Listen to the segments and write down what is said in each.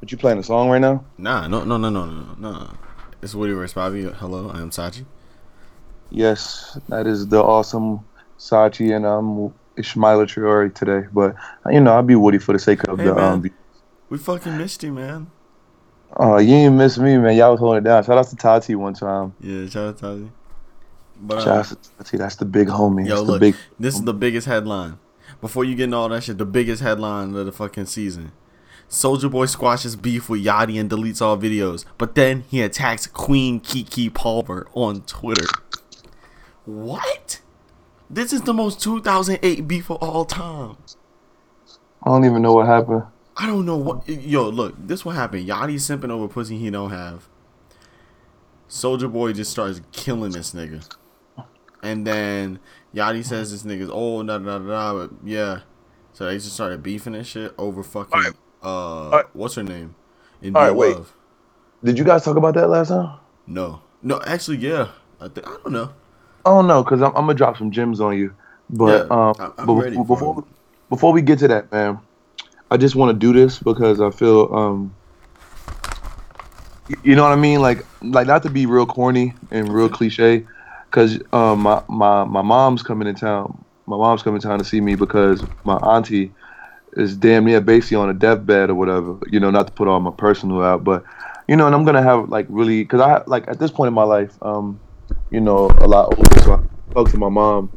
But you playing a song right now? Nah, no, no, no, no, no, no. It's Woody Bobby. Hello, I am Sachi. Yes, that is the awesome Sachi and I'm Ishmael Traore today. But you know, I'll be Woody for the sake of Hey, the man. um. We fucking missed you, man. Oh, you ain't miss me, man. Y'all was holding it down. Shout out to Tati one time. Yeah, shout out to you. But Shout uh, out to Tati. That's the big homie. yo, look, big. this is the biggest headline. Before you get into all that shit, the biggest headline of the fucking season. Soulja Boy squashes beef with Yachty and deletes all videos, but then he attacks Queen Keke Palmer on Twitter. What? This is the most 2008 beef of all time. I don't even know what happened. I don't know what. Yo, look, this what happened. Yachty simping over pussy he don't have. Soulja Boy just starts killing this nigga, and then Yachty says this nigga's old, da da da da. But yeah, so they just started beefing and shit over fucking. Alright. Uh, Alright. what's her name? In Alright, wait. Love. Did you guys talk about that last time? No, no, actually, yeah. I think I don't know. I don't know, cause I'm, I'm gonna drop some gems on you. But Yeah, um, I- but ready before before we get to that, man, I just want to do this because I feel um, you know what I mean, like like not to be real corny and real cliche, cause um my my my mom's coming in town. My mom's coming in town to see me because my auntie is damn near basically on a deathbed or whatever. You know, not to put all my personal out, but you know, and I'm gonna have like really, cause I like at this point in my life, um, you know, a lot older, so I talk to my mom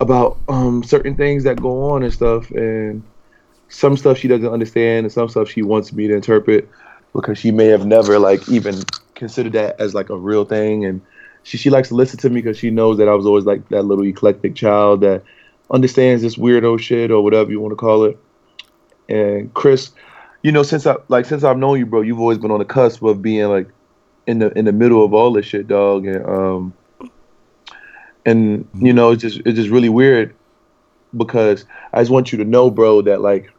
about um certain things that go on and stuff, and some stuff she doesn't understand, and some stuff she wants me to interpret because she may have never like even considered that as like a real thing, and she she likes to listen to me because she knows that I was always like that little eclectic child that understands this weirdo shit or whatever you want to call it. And Chris, you know, since I like since I've known you, bro, you've always been on the cusp of being like in the in the middle of all this shit, dog. And um, and you know, it's just it's just really weird because I just want you to know, bro, that like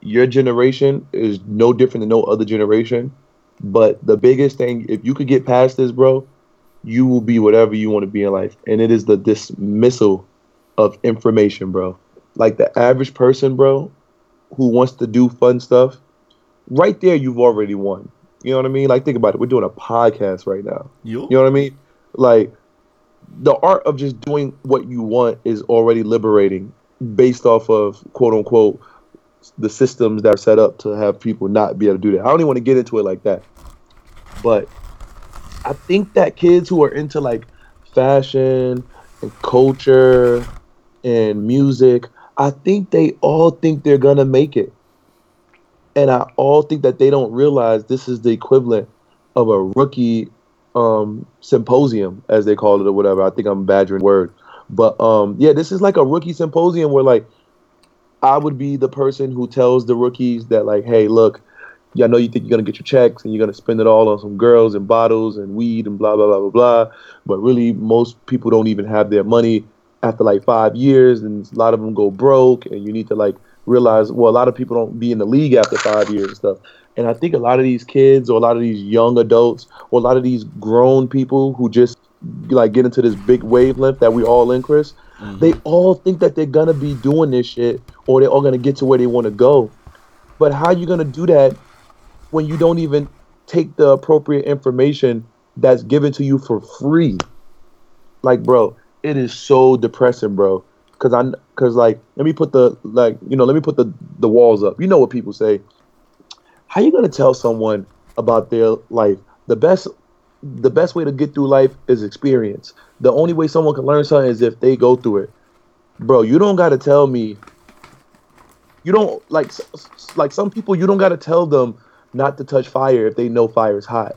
your generation is no different than no other generation. But the biggest thing, if you could get past this, bro, you will be whatever you want to be in life. And it is the dismissal of information, bro. Like the average person, bro, who wants to do fun stuff, right there, you've already won. You know what I mean? Like, think about it. We're doing a podcast right now. Yo, You know what I mean? Like, the art of just doing what you want is already liberating based off of quote unquote the systems that are set up to have people not be able to do that. I don't even want to get into it like that. But I think that kids who are into like fashion and culture and music, I think they all think they're gonna make it. And I all think that they don't realize this is the equivalent of a rookie um symposium as they call it or whatever. I think I'm badgering word. But um yeah, this is like a rookie symposium where like I would be the person who tells the rookies that like, hey, look, I know you think you're gonna get your checks and you're gonna spend it all on some girls and bottles and weed and blah blah blah blah blah. But really, most people don't even have their money after like five years, and a lot of them go broke. And you need to like realize, well, a lot of people don't be in the league after five years and stuff. And I think a lot of these kids or a lot of these young adults or a lot of these grown people who just like get into this big wavelength that we all in, Chris, mm-hmm. they all think that they're gonna be doing this shit or they're all gonna get to where they want to go. But how you gonna do that when you don't even take the appropriate information that's given to you for free? Like, bro, it is so depressing, bro. Cause I, cause like, let me put the like, you know, let me put the the walls up. You know what people say? How you gonna tell someone about their life? The best, the best way to get through life is experience. The only way someone can learn something is if they go through it, bro. You don't gotta tell me. You don't like like some people. You don't gotta tell them not to touch fire if they know fire is hot,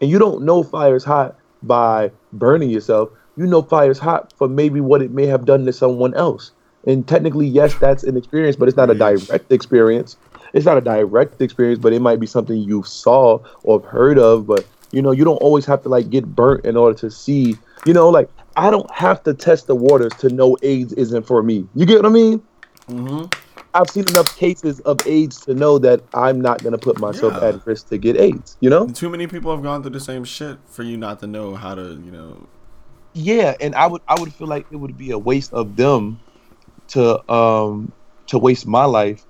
and you don't know fire is hot by burning yourself. You know fire is hot for maybe what it may have done to someone else. And technically, yes, that's an experience, but it's not a direct experience. It's not a direct experience, but it might be something you saw or heard of. But you know, you don't always have to like get burnt in order to see. You know, like I don't have to test the waters to know AIDS isn't for me. You get what I mean? hmm I've seen enough cases of AIDS to know that I'm not gonna put myself Yeah. at risk to get AIDS. You know? Too many people have gone through the same shit for you not to know how to, you know. Yeah, and I would I would feel like it would be a waste of them to um to waste my life,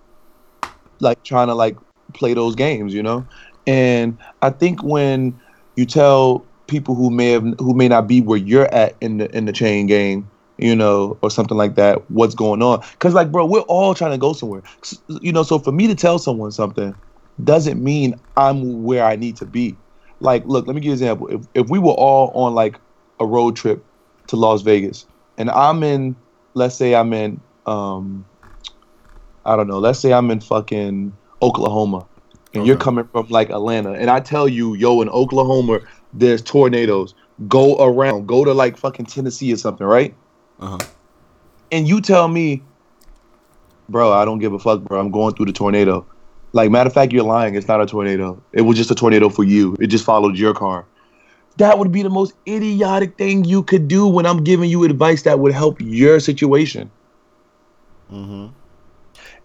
like trying to like play those games, you know. And I think when you tell people who may have who may not be where you're at in the in the chain game, you know, or something like that, what's going on? Because like, bro, we're all trying to go somewhere, you know. So for me to tell someone something doesn't mean I'm where I need to be. Like, look, let me give you an example. If if we were all on like a road trip to Las Vegas, and I'm in, let's say I'm in, um, I don't know, let's say I'm in fucking Oklahoma, and you're coming from like Atlanta, and I tell you, yo, in Oklahoma, there's tornadoes. Go around, go to like fucking Tennessee or something, right? Uh huh. And you tell me, bro, I don't give a fuck, bro. I'm going through the tornado. Like, matter of fact, you're lying. It's not a tornado. It was just a tornado for you. It just followed your car. That would be the most idiotic thing you could do when I'm giving you advice that would help your situation. Mm-hmm.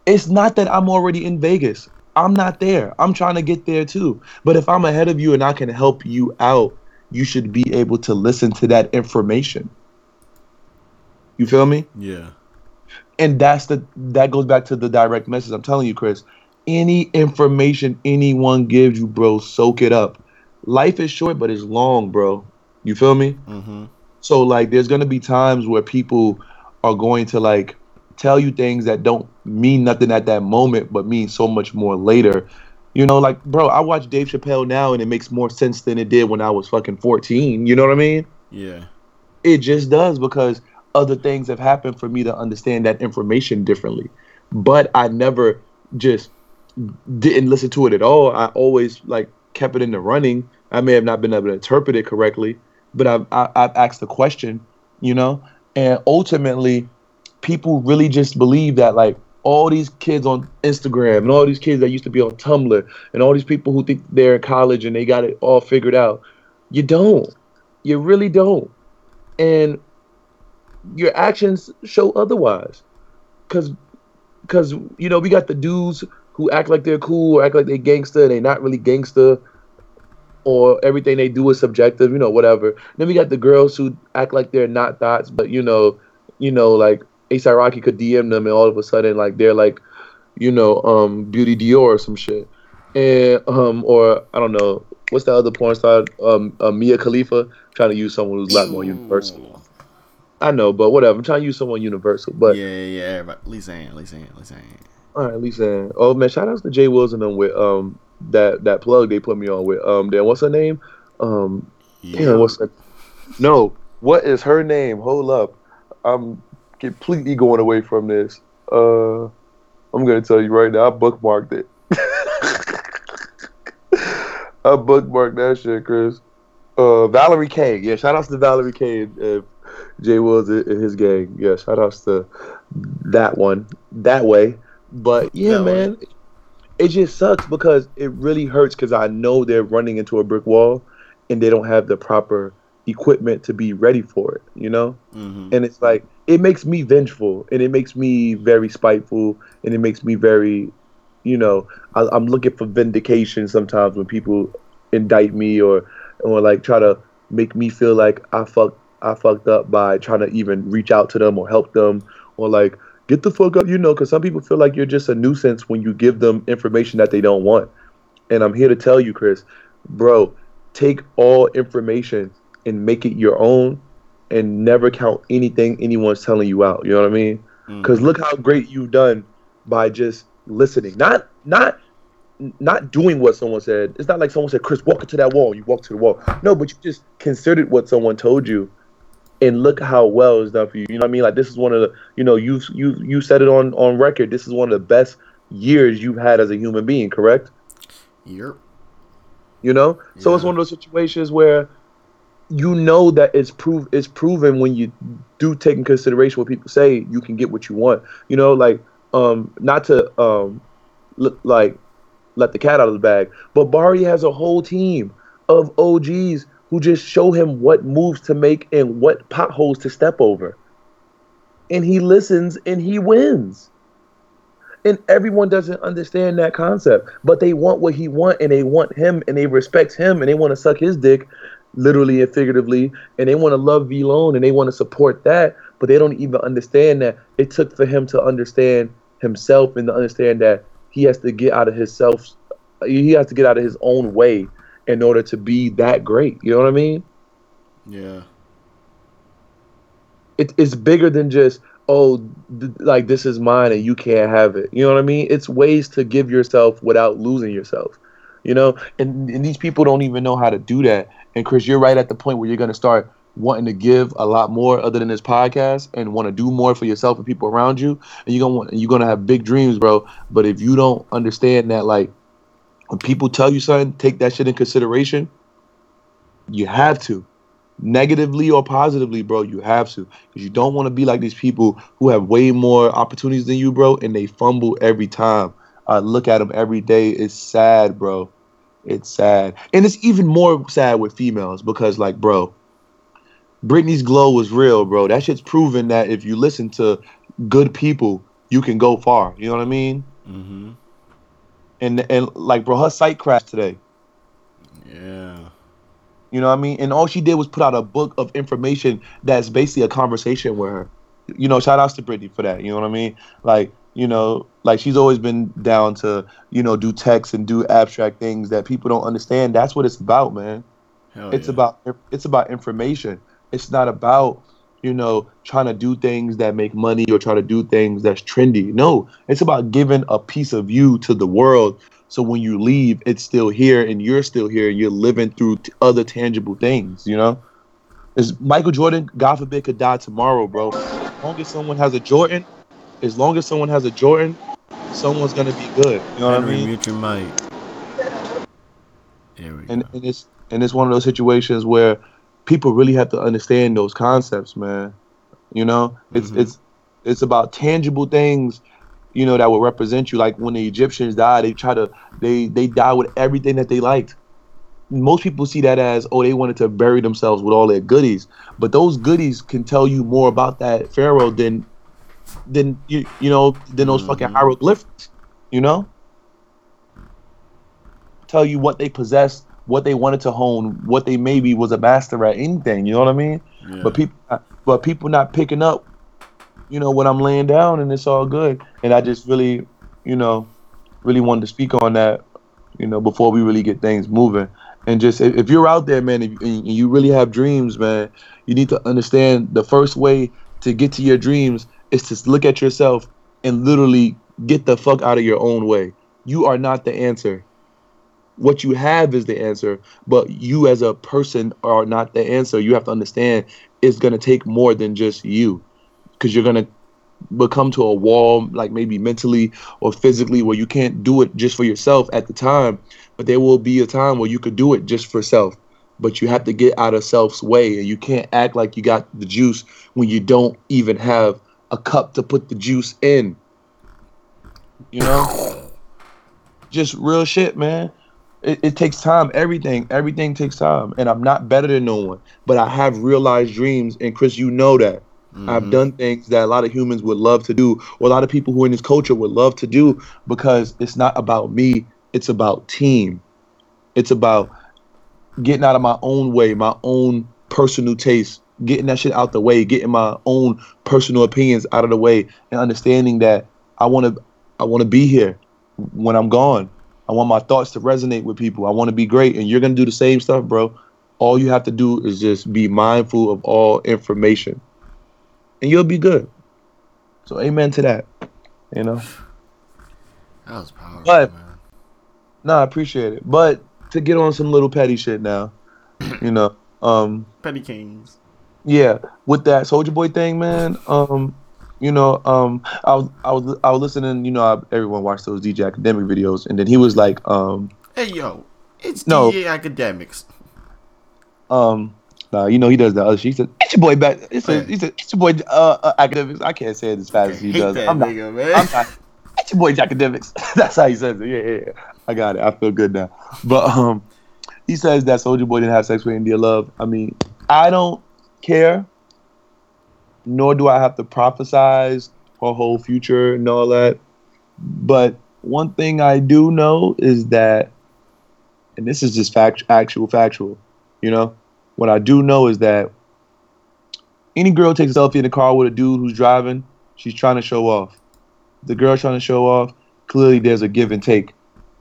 It's not that I'm already in Vegas. I'm not there. I'm trying to get there too. But if I'm ahead of you and I can help you out, you should be able to listen to that information. You feel me? Yeah. And that's the that goes back to the direct message. I'm telling you, Chris. Any information anyone gives you, bro, soak it up. Life is short, but it's long, bro. You feel me? Mm-hmm. So like there's gonna be times where people are going to like tell you things that don't mean nothing at that moment, but mean so much more later. You know, like bro, I watch Dave Chappelle now and it makes more sense than it did when I was fucking 14. You know what I mean? Yeah. It just does because other things have happened for me to understand that information differently. But I never just didn't listen to it at all. I always like kept it in the running. I may have not been able to interpret it correctly, but I've, I, I've asked the question, you know, and ultimately, people really just believe that like all these kids on Instagram and all these kids that used to be on Tumblr and all these people who think they're in college and they got it all figured out, you don't. You really don't. And your actions show otherwise. Cause, cause you know we got the dudes who act like they're cool or act like they gangster and they not really gangster, or everything they do is subjective. You know, whatever. Then we got the girls who act like they're not thoughts, but you know, you know, like ASAP Rocky could DM them and all of a sudden like they're like, you know, um, Beauty Dior or some shit, and um, or I don't know. What's the other porn star? Um, uh, Mia Khalifa trying to use someone who's a lot more universal. I know, but whatever. I'm trying to use someone universal. But yeah, yeah, yeah. Lisa Ann, Lisa Ann, Lisa Ann. all right, Lisa. Oh man, shout outs to Jay Wills and them with um that that plug they put me on with. Um, then what's her name? Um, Yeah. yeah, what's her? No, what is her name? Hold up, I'm completely going away from this. Uh, I'm gonna tell you right now. I bookmarked it. I bookmarked that shit, Chris. Uh, Valerie K. Yeah, shout outs to Valerie K. And, uh, Jay Wills and his gang. Yeah, shout outs to that one that way. But yeah, That way. It just sucks because it really hurts because I know they're running into a brick wall and they don't have the proper equipment to be ready for it. You know Mm-hmm. and it's like it makes me vengeful and it makes me very spiteful and it makes me very you know I, i'm looking for vindication sometimes when people indict me or or like try to make me feel like i fucked i fucked up by trying to even reach out to them or help them or like get the fuck up you know because some people feel like you're just a nuisance when you give them information that they don't want and i'm here to tell you chris bro take all information and make it your own and never count anything anyone's telling you out. You know what I mean? Mm. Because look how great you've done by just listening, not not not doing what someone said. It's not like someone said, "Chris, walk into that wall." You walk to the wall. No, but you just considered what someone told you, and look how well it's done for you. You know what I mean? Like this is one of the, you know, you you you said it on on record. This is one of the best years you've had as a human being. Correct? Yep. You know, so it's one of those situations where you know that it's prove it's proven when you do take in consideration what people say, you can get what you want. You know, like um, not to um, l- like let the cat out of the bag, but Barry has a whole team of OGs who just show him what moves to make and what potholes to step over, and he listens and he wins. And everyone doesn't understand that concept, but they want what he want, and they want him, and they respect him, and they want to suck his dick, literally and figuratively, and they want to love V and they want to support that, but they don't even understand that it took for him to understand himself and to understand that he has to get out of his self, he has to get out of his own way in order to be that great. You know what I mean? Yeah. It, it's bigger than just oh th- like this is mine and you can't have it. You know what I mean? It's ways to give yourself without losing yourself. You know, and, and these people don't even know how to do that. And Chris, you're right at the point where you're gonna start wanting to give a lot more other than this podcast and want to do more for yourself and people around you. And you're gonna want you're gonna have big dreams, bro. But if you don't understand that like when people tell you something, take that shit in consideration. You have to. Negatively or positively, bro, you have to. Because you don't want to be like these people who have way more opportunities than you, bro, and they fumble every time. I look at them every day. It's sad, bro. It's sad. And it's even more sad with females because, like, bro, Britney's glow was real, bro. That shit's proven that if you listen to good people, you can go far. You know what I mean? Mm-hmm. And and like, bro, her site crashed today. Yeah. You know what I mean? And all she did was put out a book of information that's basically a conversation with her. You know, shout outs to Britney for that. You know what I mean? Like, you know, like she's always been down to, you know, do text and do abstract things that people don't understand. That's what it's about, man. Hell it's yeah. about it's about information. It's not about, you know, trying to do things that make money or try to do things that's trendy. No, it's about giving a piece of you to the world so when you leave, it's still here and you're still here and you're living through t- other tangible things, you know? Is Michael Jordan, God forbid, could die tomorrow, bro. As long as someone has a Jordan, as long as someone has a Jordan, someone's gonna be good. You know what I mean? mute your mic. There we And go. and it's and it's one of those situations where people really have to understand those concepts, man. You know, it's Mhm. it's it's about tangible things, you know, that will represent you. Like when the Egyptians died, they try to they they die with everything that they liked. Most people see that as oh they wanted to bury themselves with all their goodies, but those goodies can tell you more about that pharaoh than than you you know than those fucking Mhm. hieroglyphics. You know, tell you what they possessed, what they wanted to hone, what they maybe was a master at anything. You know what I mean? Yeah. But people, but people not picking up, you know, when I'm laying down, and it's all good. And I just really, you know, really wanted to speak on that, you know, before we really get things moving. And just if, if you're out there, man, if, and you really have dreams, man, you need to understand the first way to get to your dreams is to look at yourself and literally get the fuck out of your own way. You are not the answer. What you have is the answer, but you as a person are not the answer. You have to understand it's going to take more than just you because you're going to become to a wall, like maybe mentally or physically, where you can't do it just for yourself at the time. But there will be a time where you could do it just for self. But you have to get out of self's way, and you can't act like you got the juice when you don't even have a cup to put the juice in. You know, just real shit, man. It, it takes time. Everything, everything takes time. And I'm not better than no one, but I have realized dreams. And Chris, you know that. I've Mhm. done things that a lot of humans would love to do, or a lot of people who are in this culture would love to do, because it's not about me. It's about team. It's about getting out of my own way, my own personal taste, getting that shit out the way, getting my own personal opinions out of the way, and understanding that I want to, I want to be here when I'm gone. I want my thoughts to resonate with people. I want to be great, and you're gonna do the same stuff, bro. All you have to do is just be mindful of all information, and you'll be good. So, amen to that. You know. That was powerful, But- man. No, I appreciate it. But to get on some little petty shit now, you know, um, Petty Kings. yeah, with that Soulja Boy thing, man, um, you know, um, I was I was I was listening, you know, I, everyone watched those DJ academic videos, and then he was like, um, Hey yo, it's No. DA Akademiks. um, nah, you know, he does the other shit. He said, "It's your boy back." He said, Yeah. "He said, it's your boy uh, uh, Akademiks." I can't say it as fast as he does. I'm not. nigga, man. I'm not. It's your boy Akademiks. That's how he says it. Yeah, yeah, yeah. I got it. I feel good now. But um, he says that Soulja Boy didn't have sex with India Love. I mean, I don't care, nor do I have to prophesize her whole future and all that. But one thing I do know is that, and this is just fact, actual, factual. You know, what I do know is that any girl takes a selfie in the car with a dude who's driving, she's trying to show off. The girl trying to show off, clearly there's a give and take.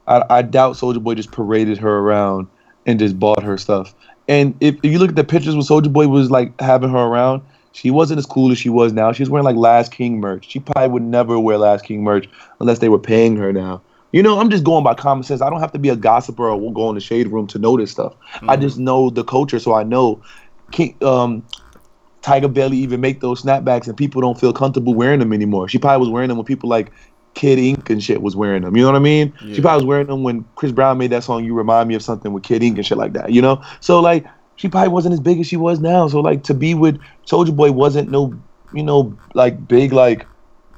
I, I doubt Soulja Boy just paraded her around and just bought her stuff. And if, if you look at the pictures when Soulja Boy was like having her around, she wasn't as cool as she was now. She was wearing like Last King merch. She probably would never wear Last King merch unless they were paying her now. You know, I'm just going by common sense. I don't have to be a gossiper or go in the shade room to know this stuff. Mm-hmm. I just know the culture, so I know King, um, Tiger Belly even make those snapbacks, and people don't feel comfortable wearing them anymore. She probably was wearing them when people like Kid Ink and shit was wearing them. You know what I mean? Yeah. She probably was wearing them when Chris Brown made that song. You remind me of something with Kid Ink and shit like that. You know? So like, she probably wasn't as big as she was now. So like, to be with Soulja Boy wasn't no, you know, like big like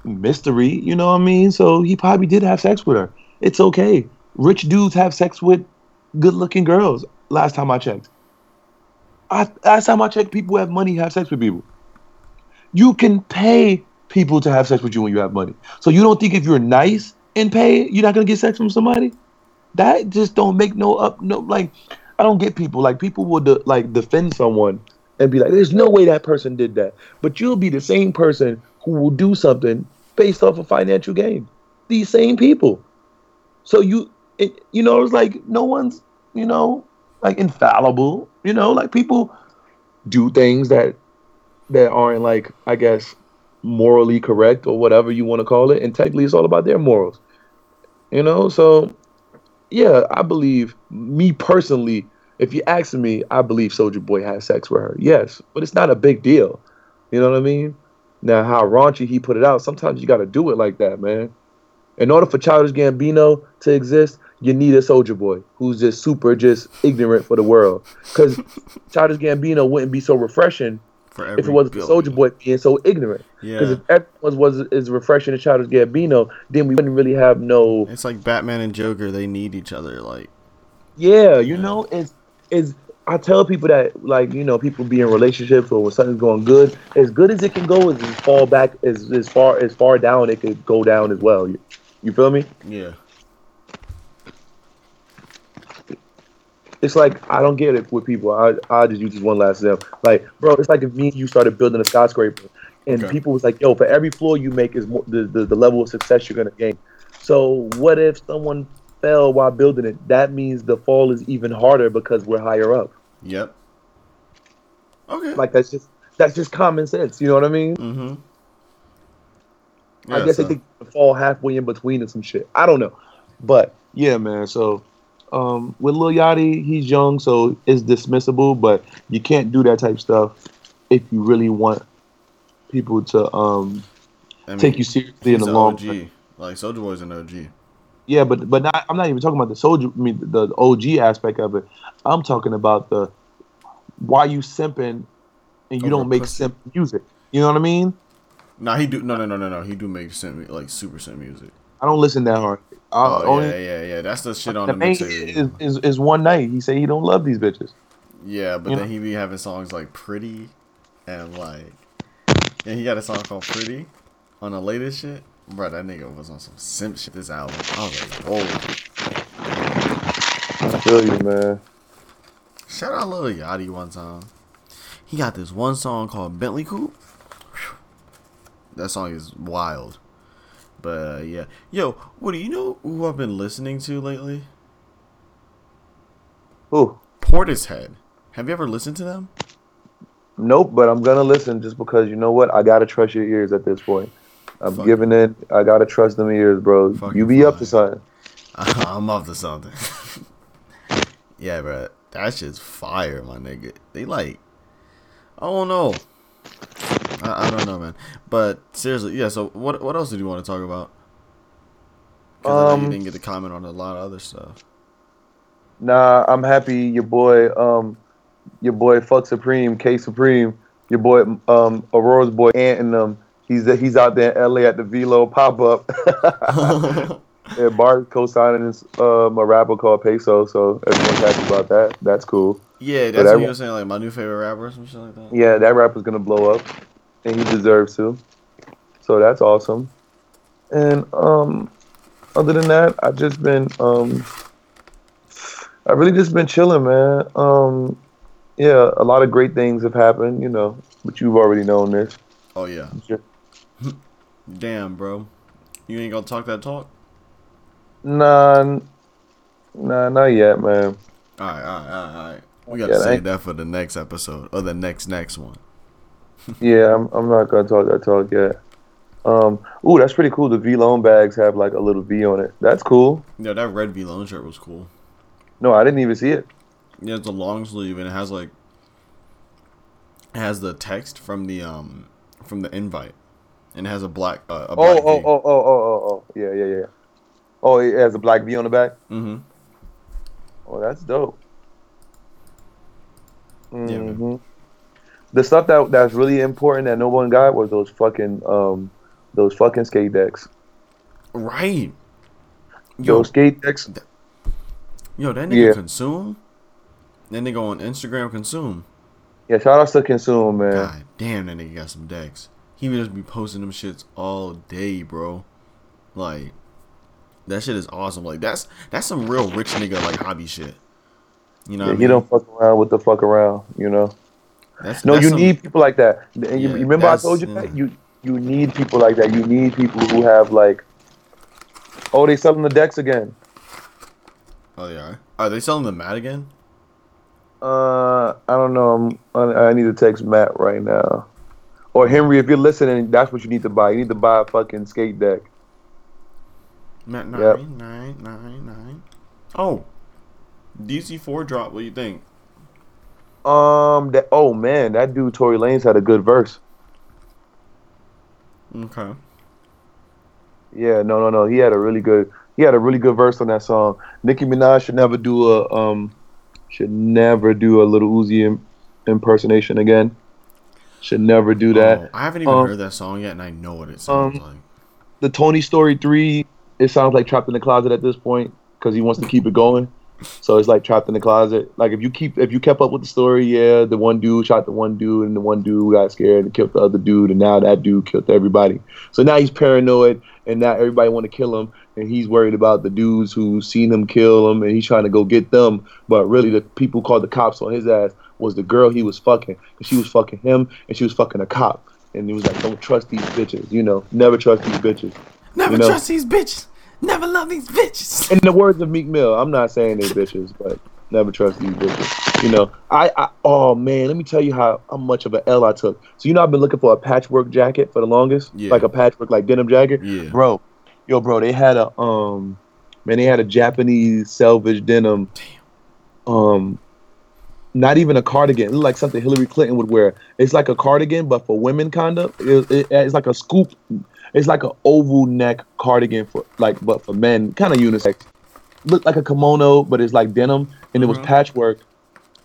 mystery. You know what I mean? So he probably did have sex with her. It's okay. Rich dudes have sex with good-looking girls. Last time I checked. I, last time I checked, people who have money have sex with people. You can pay people to have sex with you when you have money. So you don't think if you're nice and pay, you're not gonna get sex from somebody? That just don't make no up no like. I don't get people like people would de- like defend someone and be like, "There's no way that person did that," but you'll be the same person who will do something based off of financial gain. These same people. So you, it, you know, it's like no one's, you know, like infallible. You know, like people do things that that aren't like I guess morally correct or whatever you want to call it, and technically it's all about their morals. You know, so yeah, I believe me personally. If you ask me, I believe Soulja Boy had sex with her. Yes, but it's not a big deal. You know what I mean? Now, how raunchy he put it out. Sometimes you got to do it like that, man. In order for Childish Gambino to exist, you need a Soulja Boy who's just super, just ignorant for the world. Because Childish Gambino wouldn't be so refreshing if it wasn't Soulja Boy being so ignorant. Yeah. Because yeah. if everyone was as refreshing as Childish Gambino, then we wouldn't really have no. It's like Batman and Joker; they need each other. Like, yeah, you yeah. know, it's is. I tell people that, like, you know, people be in relationships or when something's going good, as good as it can go, is fall back as as far as far down it could go down as well. You, you feel me? Yeah. It's like I don't get it with people. I I just use this one last example. Like, bro, it's like if me and you started building a skyscraper, and okay. people was like, "Yo, for every floor you make is more, the, the the level of success you're gonna gain." So what if someone fell while building it? That means the fall is even harder because we're higher up. Yep. Okay. Like that's just that's just common sense. You know what I mean? Mm-hmm. Yeah, I guess so. they think fall halfway in between and some shit. I don't know, but yeah, man. So um, with Lil Yachty, he's young, so it's dismissible, but you can't do that type of stuff if you really want people to um, I mean, take you seriously in the long OG. Run. Like Soulja Boy's an OG. Yeah, but but not, I'm not even talking about the soldier. I mean the, the OG aspect of it. I'm talking about the why you simping and you don't make pussy. simp music. You know what I mean? Nah, he do no no no no no. He do make simp like super simp music. I don't listen that hard. Uh, oh yeah, yeah, yeah. That's the shit on the, the main is, is, is one night. He say he don't love these bitches. Yeah, but you then know? he be having songs like "Pretty" and like, and he got a song called "Pretty" on the latest shit. Bro, that nigga was on some simp shit. This album, I was like, whoa. I feel you, man. Shout out Lil Yachty one time. He got this one song called Bentley Coupe. That song is wild. But uh, yeah, yo, what do you know? Who I've been listening to lately? Who? Portishead. Have you ever listened to them? Nope, but I'm gonna listen just because you know what? I gotta trust your ears at this point. I'm Fuck giving it. I gotta trust them ears, bro. you be fine. up to something. I'm up to something. yeah, bro. That shit's fire, my nigga. They like, I don't know. I, I don't know, man. But seriously, yeah. So what what else did you want to talk about? Because um, you didn't get to comment on a lot of other stuff. Nah, I'm happy your boy, um, your boy Fuck Supreme, K Supreme, your boy, um, Aurora's boy Ant and them. He's he's out there in LA at the Velo pop up. yeah, Bart co-signing this um, a rapper called Peso, so everyone's happy about that. That's cool. Yeah, that's what you were saying, like my new favorite rapper or some shit like that. Yeah, that rapper's gonna blow up and he deserves to. So that's awesome. And um, other than that, I've just been um, I've really just been chilling, man. Um, yeah, a lot of great things have happened, you know, but you've already known this. Oh yeah. Damn, bro. You ain't gonna talk that talk? Nah, Nah, not yet, man. All right, all right, all right. All right. We gotta Yeah, save that for the next episode or the next next one. Yeah, I'm, I'm not gonna talk that talk yet. Um, ooh, that's pretty cool. The Vlone bags have like a little V on it. That's cool. Yeah, that red Vlone shirt was cool. No, I didn't even see it. Yeah, it's a long sleeve and it has like it has the text from the um from the invite, and it has a black uh, a Oh, black oh, oh, oh, oh, oh, oh, yeah, yeah, yeah. Oh, it has a black V on the back. Mm-hmm. Oh, that's dope. Yeah, man. The stuff that that's really important that no one got was those fucking um those fucking skate decks. Right. Yo, Those skate decks. yo, that nigga Yeah. consume. That nigga on Instagram consume. Yeah, shout outs to Consume, man. God damn, that nigga got some decks. He would just be posting them shits all day, bro. Like, that shit is awesome. Like, that's that's some real rich nigga like hobby shit. You know, Yeah, what I mean? don't fuck around with the fuck around, you know. That's, No, that's you some- need people like that. You, Yeah, you remember I told you yeah. that you you need people like that. You need people who have like, oh, they selling the decks again. Oh, they are. Are they selling the mat again? Uh, I don't know. I'm, I, I need to text Matt right now. Or Henry, if you're listening, that's what you need to buy. You need to buy a fucking skate deck. Mat nine, Yep. nine, nine, nine. Oh, DC four drop. What do you think? Um, that oh man, that dude Tory Lanez had a good verse. Okay. Yeah, no, no, no. He had a really good. He had a really good verse on that song. Nicki Minaj should never do a um, should never do a Lil Uzi im- impersonation again. Should never do that. Oh, I haven't even Um, heard that song yet, and I know what it sounds um, like. The Tony Story three, it sounds like trapped in the closet at this point because he wants to keep it going. So it's like trapped in the closet. Like if you keep if you kept up with the story, yeah, the one dude shot the one dude and the one dude got scared and killed the other dude and now that dude killed everybody. So now he's paranoid and now everybody want to kill him and he's worried about the dudes who seen him kill him and he's trying to go get them. But really the people called the cops on his ass was the girl he was fucking. 'Cause She was fucking him and she was fucking a cop. And he was like, Don't trust these bitches, you know, never trust these bitches. Never you know- trust these bitches. Never love these bitches. In the words of Meek Mill, I'm not saying they bitches, but never trust these bitches. You know, I, I oh man, let me tell you how, how much of an L I took. So you know, I've been looking for a patchwork jacket for the longest, Yeah. like a patchwork like denim jacket. Yeah. Bro, yo, bro, they had a um, man, they had a Japanese selvage denim. Damn. Um, not even a cardigan. It looked like something Hillary Clinton would wear. It's like a cardigan, but for women, kind of. It, it- it's like a scoop. It's like an oval neck cardigan for like, but for men, kind of unisex. Looked like a kimono, but it's like denim, and it was Mhm. patchwork.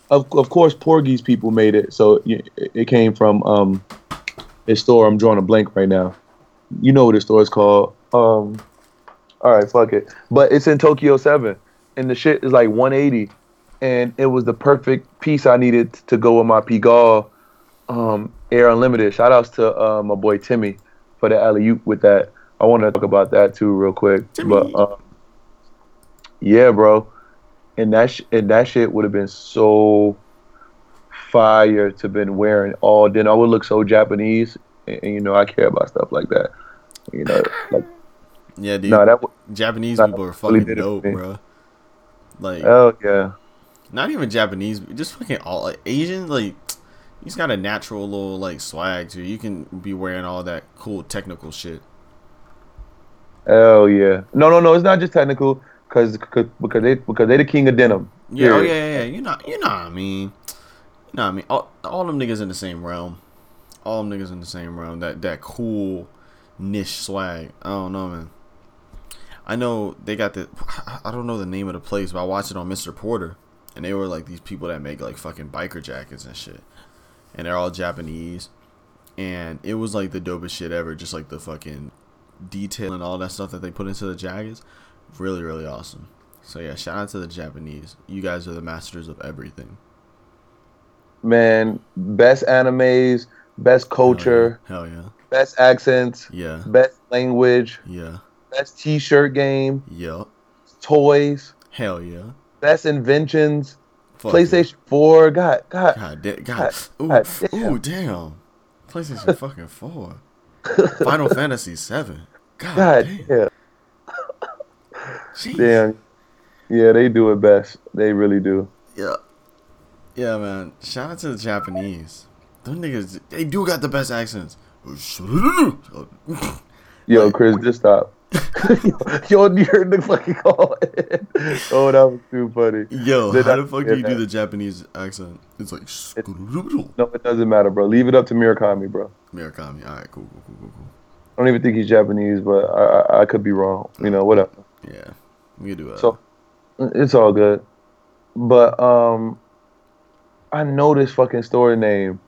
Of of course, Portuguese people made it, so y- it came from um, a store. I'm drawing a blank right now. You know what the store is called? Um, all right, fuck it. But it's in Tokyo Seven, and the shit is like 180, and it was the perfect piece I needed to go with my Pigalle um, Air Unlimited. Shout outs to uh, my boy Timmy for the alley oop with that. I want to talk about that too real quick. But um, yeah, bro, and that sh- and that shit would have been so fire to been wearing all then I would look so Japanese, and, and, you know I care about stuff like that. You know, like Yeah, dude. no, that would Japanese Nah, people are fucking for dope, bro. Like, oh yeah. not even Japanese, just fucking all like Asians. Like, he's got a natural little like swag too. you. Can be wearing all that cool technical shit. Hell yeah. No, no, no. It's not just technical, cause, cause because they because they the king of denim. Yeah, oh yeah, yeah, yeah. You know, you know what I mean. You know what I mean. All, all them niggas in the same realm. All them niggas in the same realm. That that cool niche swag. I don't know, man. I know they got the. I don't know the name of the place, but I watched it on Mr. Porter, and they were like these people that make like fucking biker jackets and shit, and they're all Japanese, and it was like the dopest shit ever. Just like the fucking detail and all that stuff that they put into the jackets, really, really awesome. So yeah, shout out to the Japanese. You guys are the masters of everything. Man, best animes, best culture, Hell yeah. best accents, Yeah. best language, Yeah. best T-shirt game, Yeah. Yep. toys, Hell yeah. best inventions, Fuck PlayStation Four. God, God, God, da- God. God- Ooh, God ooh, damn. PlayStation fucking 4. Final Fantasy 7. God, God, damn. yeah, Jeez. damn. Yeah, they do it best. They really do. Yeah. Yeah, man. Shout out to the Japanese. Them niggas, they do got the best accents. Yo, Chris, just stop. Yo, you heard the fucking call. oh, that was too funny. Yo, Did how I the fuck do you do the Japanese accent? It's like No, it doesn't matter, bro. Leave it up to Mirakami, bro. Mirakami. All right, cool, cool, cool, cool, cool. I don't even think he's Japanese, but I, I, I could be wrong. You know, whatever. Yeah, we can do it. So it's all good. But um, I know this fucking story name.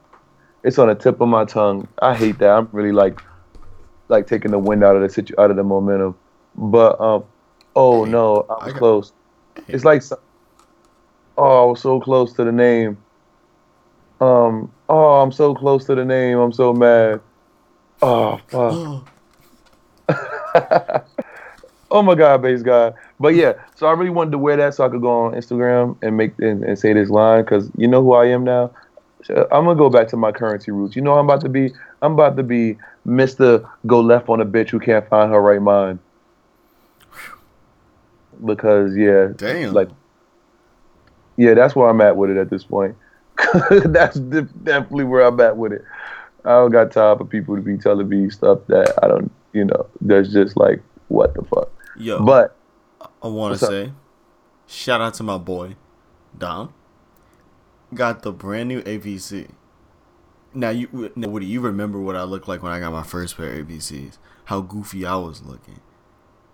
It's on the tip of my tongue. I hate that. I'm really like, like taking the wind out of the situ- out of the momentum. But um, oh Hey, no, I was got- close. It's like, oh, I was so close to the name. Um, oh, I'm so close to the name. I'm so mad. Oh fuck. oh my god, base guy. But yeah, so I really wanted to wear that so I could go on Instagram and make and, and say this line because you know who I am now. I'm gonna go back to my currency roots. You know who I'm about to be. I'm about to be Mister Go Left on a bitch who can't find her right mind. Because yeah, Damn. like yeah, that's where I'm at with it at this point. that's de- definitely where I'm at with it. I don't got time for people to be telling me stuff that I don't, you know, that's just like what the fuck. Yo, But I want to up? say, shout out to my boy, Dom. Got the brand new APC. Now you, now, Woody, you remember what I looked like when I got my first pair of APCs? How goofy I was looking.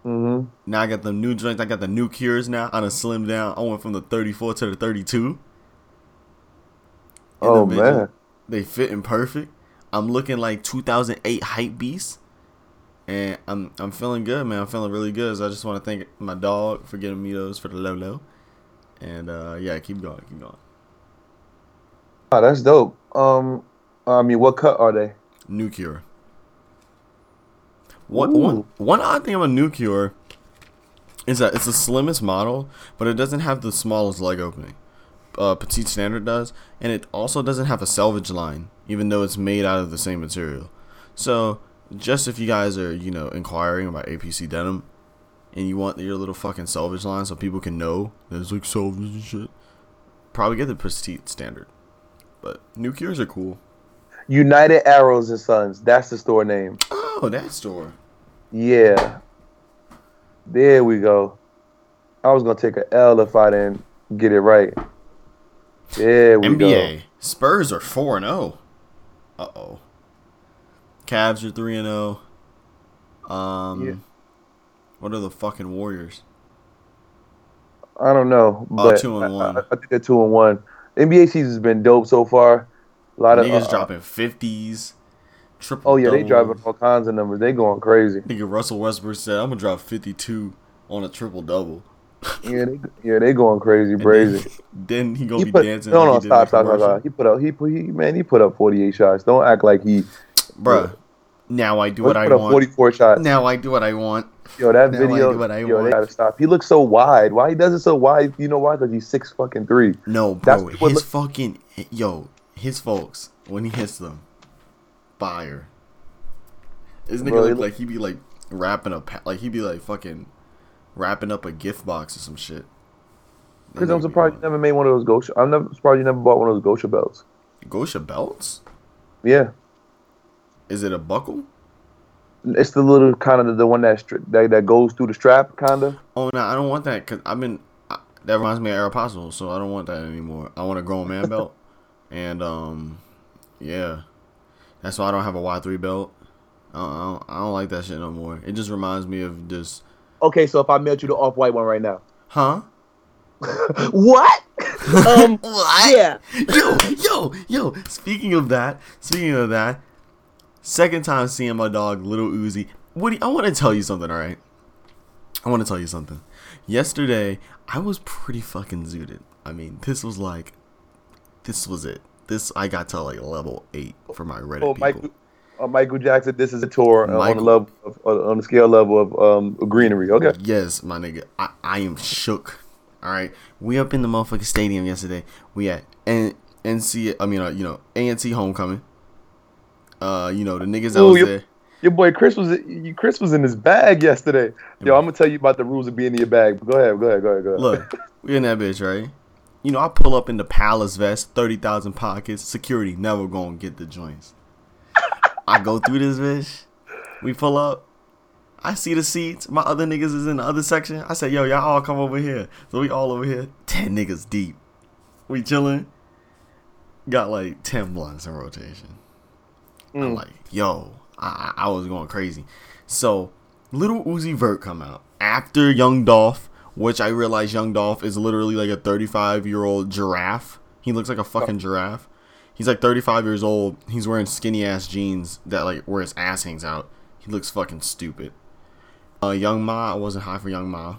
hmm Now I got the new joints. I got the new cures now. I done slimmed down. I went from the 34 to the 32. In the oh middle. man, They fitting perfect. I'm looking like 2008 hype beast, and I'm I'm feeling good, man. I'm feeling really good. So I just want to thank my dog for getting me those for the low low, and uh, yeah, keep going, keep going. oh, that's dope. Um, I mean, what cut are they? New cure. One, one, one odd thing about New Cure is that it's the slimmest model, but it doesn't have the smallest leg opening. Uh, Petite Standard does, and it also doesn't have a selvage line, even though it's made out of the same material. So, just if you guys are, you know, inquiring about APC denim, and you want your little fucking selvage line so people can know there's like selvage and shit, probably get the Petite Standard. But New Cures are cool. United Arrows and Sons. That's the store name. Oh, that store. Yeah. There we go. I was gonna take a L if I didn't get it right. There we NBA. Spurs are 4 and 0. Uh oh. Cavs are 3 and 0. Um Yeah. What are the fucking Warriors? I don't know, but two and I- one. I, I think they're two and one. NBA season's been dope so far. A lot of Niggas uh, dropping 50s. Triple Oh yeah, they driving all kinds of numbers. They going crazy. Nigga Russell Westbrook said, I'm going to drop 52 on a triple double. Yeah, they, yeah, they going crazy, brazy. Then he going He to be put dancing. no, no, in stop, stop, stop, stop. He put up, he put, he man, he put up forty eight shots. Don't act like he. Bruh. Now I do what I want. forty four shots. Now I do what I want. Yo, that Now I video, do what I yo, want. they gotta stop. He looks so wide. Why he does it so wide? You know why? Because he's six fucking three. No, That's bro. his look- fucking yo, his folks when he hits them, fire. This nigga look like he be like wrapping pa- like he be like fucking wrapping up a gift box or some shit. Because I'm surprised you never made one of those Gosha. I'm never surprised you never bought one of those Gosha belts. Gosha belts. Yeah, Is it a buckle? it's the little kind of the, the one that, stri- that that goes through the strap, kind of. Oh no, I don't want that because I've been. I, that reminds me of Aeropostale, so I don't want that anymore. I want a grown man belt, and um, yeah, that's why I don't have a Y three belt. I don't, I don't, I don't like that shit no more. It just reminds me of just, Okay, so if I mailed you the off white one right now, huh? what? um, What? yeah. yo, yo, yo. Speaking of that, speaking of that, second time seeing my dog, Lil Uzi. Woody, I want to tell you something, all right? I want to tell you something. Yesterday, I was pretty fucking zooted. I mean, this was like, this was it. This I got to like level eight for my Reddit Oh, people. Michael, uh, Michael Jackson. This is a tour uh, on the level of, uh, on the scale level of um greenery. Okay. Yes, my nigga. I, I am shook. All right, we up in the motherfucking stadium yesterday. We at N- NC. I mean, uh, you know, ANC homecoming. Uh, you know the niggas that Ooh, was you- there. Your boy Chris was Chris was in his bag yesterday. Yo, I'm gonna tell you about the rules of being in your bag. Go ahead, go ahead, go ahead, go ahead. Look, we in that bitch, right? You know, I pull up in the palace vest, thirty thousand pockets, security never gonna get the joints. I go through this bitch. We pull up. I see the seats. My other niggas is in the other section. I said, yo, y'all all come over here. So we all over here. Ten niggas deep. We chilling. Got like ten blunts in rotation. I'm Mm. like, yo, I, I I was going crazy. So, Lil Uzi Vert come out after Young Dolph, which I realize Young Dolph is literally like a 35 year old giraffe. He looks like a fucking giraffe. He's like 35 years old. He's wearing skinny ass jeans that like where his ass hangs out. He looks fucking stupid. Uh, Young Ma, I wasn't high for Young Ma,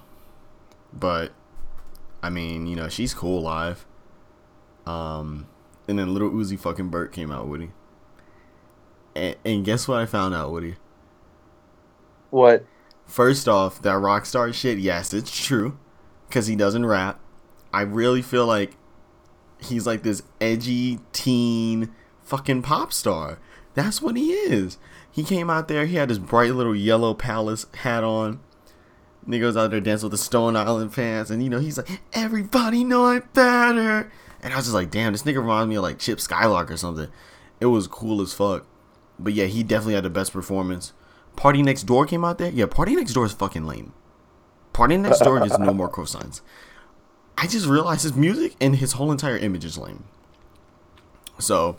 but I mean, you know, she's cool live. Um, and then Lil Uzi fucking Vert came out, Woody. And, and guess what I found out, Woody? What? First off, that Rockstar shit, yes, it's true. Because he doesn't rap. I really feel like he's like this edgy teen fucking pop star. That's what he is. He came out there, he had his bright little yellow palace hat on. Niggas out there dancing with the Stone Island fans, and you know, he's like, everybody know I'm better. And I was just like, damn, this nigga reminds me of like Chip Skylark or something. It was cool as fuck. But yeah, he definitely had the best performance. Party Next Door came out there. Yeah, Party Next Door is fucking lame. Party Next Door gets no more cosigns. I just realized his music and his whole entire image is lame. So,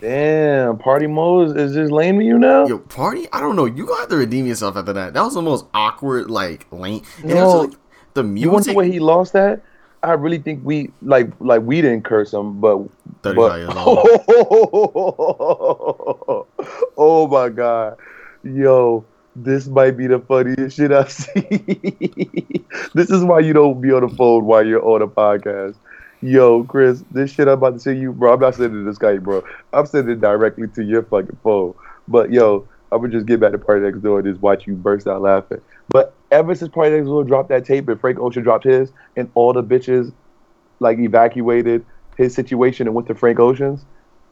Damn, party mode is just lame to you now? yo, Party, I don't know. You gonna have to redeem yourself after that. That was the most awkward, like, lame. And No. like, the You wonder music. where he lost that? I really think we like like we didn't curse him, but 35 but years old. oh my god, yo, this might be the funniest shit I've seen. this is why you don't be on the phone while you're on a podcast. Yo, Chris, this shit I'm about to say you, bro. I'm not sending it to Skype, bro. I'm sending it directly to your fucking phone. But yo, I'm gonna just get back to Party Next Door and just watch you burst out laughing. But ever since Party Next Door dropped that tape and Frank Ocean dropped his, and all the bitches like evacuated his situation and went to Frank Ocean's,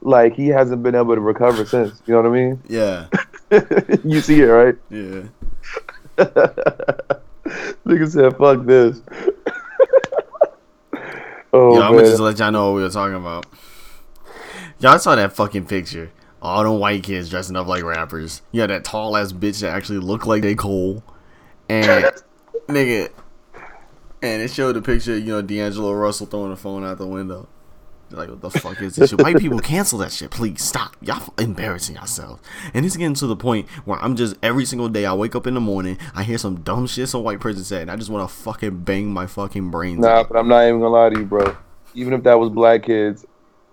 like he hasn't been able to recover since. You know what I mean? yeah, you see it, right? yeah. Nigga said, "Fuck this." oh Yo, I'm gonna just let y'all know what we were talking about. Y'all saw that fucking picture. All them white kids dressing up like rappers. You had that tall ass bitch that actually looked like J. Cole. And nigga and it showed the picture, you know, D'Angelo Russell throwing the phone out the window. Like what the fuck is this shit? White people cancel that shit, please stop. Y'all embarrassing yourselves. And it's getting to the point where I'm just every single day I wake up in the morning, I hear some dumb shit some white person said, and I just want to fucking bang my fucking brains. nah, out. but I'm not even gonna lie to you, bro. Even if that was black kids,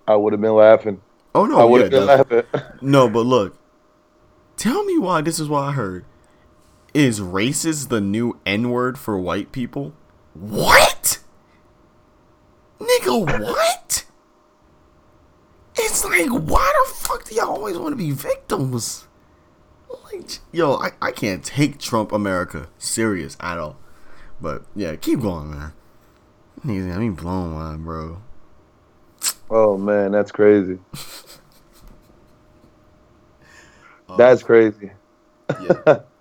I would have been laughing. Oh no, I would yeah, have been definitely. laughing. No, but look. Tell me why this is what I heard. Is racist the new N word for white people? What? Nigga, what? Like, why the fuck do y'all always want to be victims? Like, yo, I, I can't take Trump America serious at all. But yeah, keep going, man. Niggas got me blown, man, bro. oh man, that's crazy. That's um, crazy. yeah.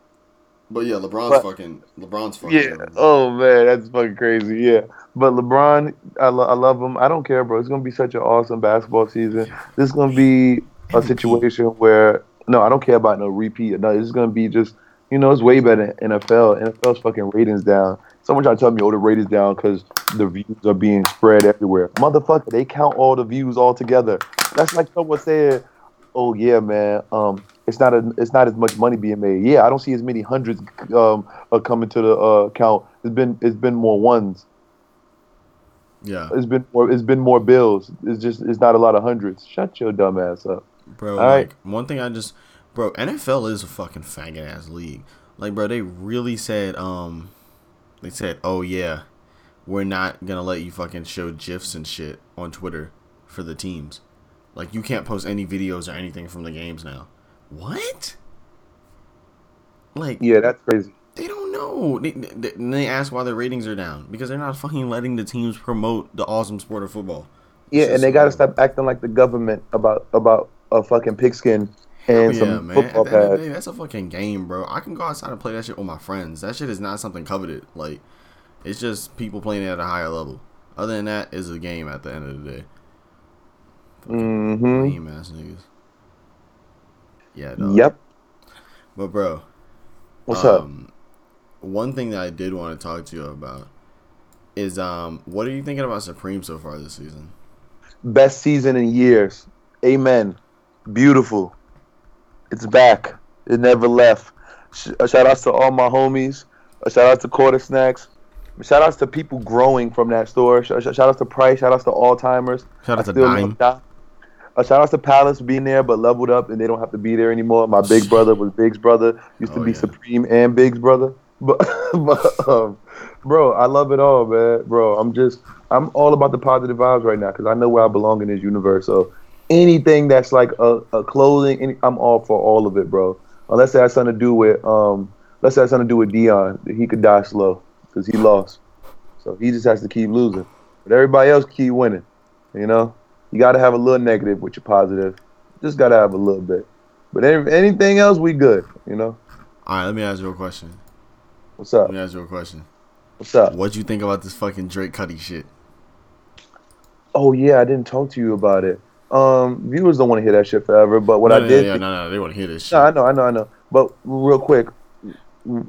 But yeah, LeBron's But- fucking LeBron's fucking. Yeah. Oh man, that's fucking crazy. Yeah. But LeBron, I, lo- I love him. I don't care, bro. It's gonna be such an awesome basketball season. This is gonna be a situation where no, I don't care about no repeat. No, this is gonna be just you know, it's way better than NFL. NFL's fucking ratings down. Someone tried to tell me, oh, the ratings down because the views are being spread everywhere. Motherfucker, they count all the views all together. That's like someone saying, oh yeah, man, um, it's not a, it's not as much money being made. Yeah, I don't see as many hundreds um coming to the uh, count. It's been it's been more ones. Yeah, It's been more it's been more bills. It's just it's not a lot of hundreds. Shut your dumb ass up. bro. All like right. one thing I just, bro, NFL is a fucking faggot ass league. Like, bro, they really said, um, they said, oh yeah, we're not gonna let you fucking show gifs and shit on Twitter for the teams. Like, you can't post any videos or anything from the games now. What? Like, Yeah, that's crazy. They don't know. They, they, they ask why their ratings are down because they're not fucking letting the teams promote the awesome sport of football. Yeah, and they gotta uh, stop acting like the government about about a fucking pigskin and yeah, some man. Football the end of the pads. day, that's a fucking game, bro. I can go outside and play that shit with my friends. That shit is not something coveted. Like, it's just people playing it at a higher level. Other than that, it's a game at the end of the day. Mm-hmm. Lame ass niggas. Yeah, dog. Yep. But bro, What's up? um, One thing that I did want to talk to you about is um, what are you thinking about Supreme so far this season? Best season in years. Amen. Beautiful. It's back. It never left. Sh- uh, shout outs to all my homies. Uh, shout out to Quartersnacks. Shout outs to people growing from that store. Sh- sh- shout outs to Price. Shout outs to all timers. Shout out to still Dime. love Dime. Uh, shout outs to Palace being there, but leveled up and they don't have to be there anymore. My big brother was Big's brother. Used to Oh, be yeah. Supreme and Big's brother. But, but um, bro, I love it all, man. Bro, I'm just, I'm all about the positive vibes right now because I know where I belong in this universe. So anything that's like a, a clothing, any, I'm all for all of it, bro. Unless it has something to do with, um, unless it has something to do with Dion, he could die slow because he lost. So he just has to keep losing. But everybody else keep winning. You know, you got to have a little negative with your positive. Just got to have a little bit. But any, anything else, we good. You know, All right, let me ask you a question. what's up? Let me ask you a question. What's up? What do you think about this fucking Drake Cudi shit? Oh yeah, I didn't talk to you about it. Um, viewers don't want to hear that shit forever. But what no, I no, did, think- no, no, they want to hear this shit. no, I know, I know, I know. But real quick,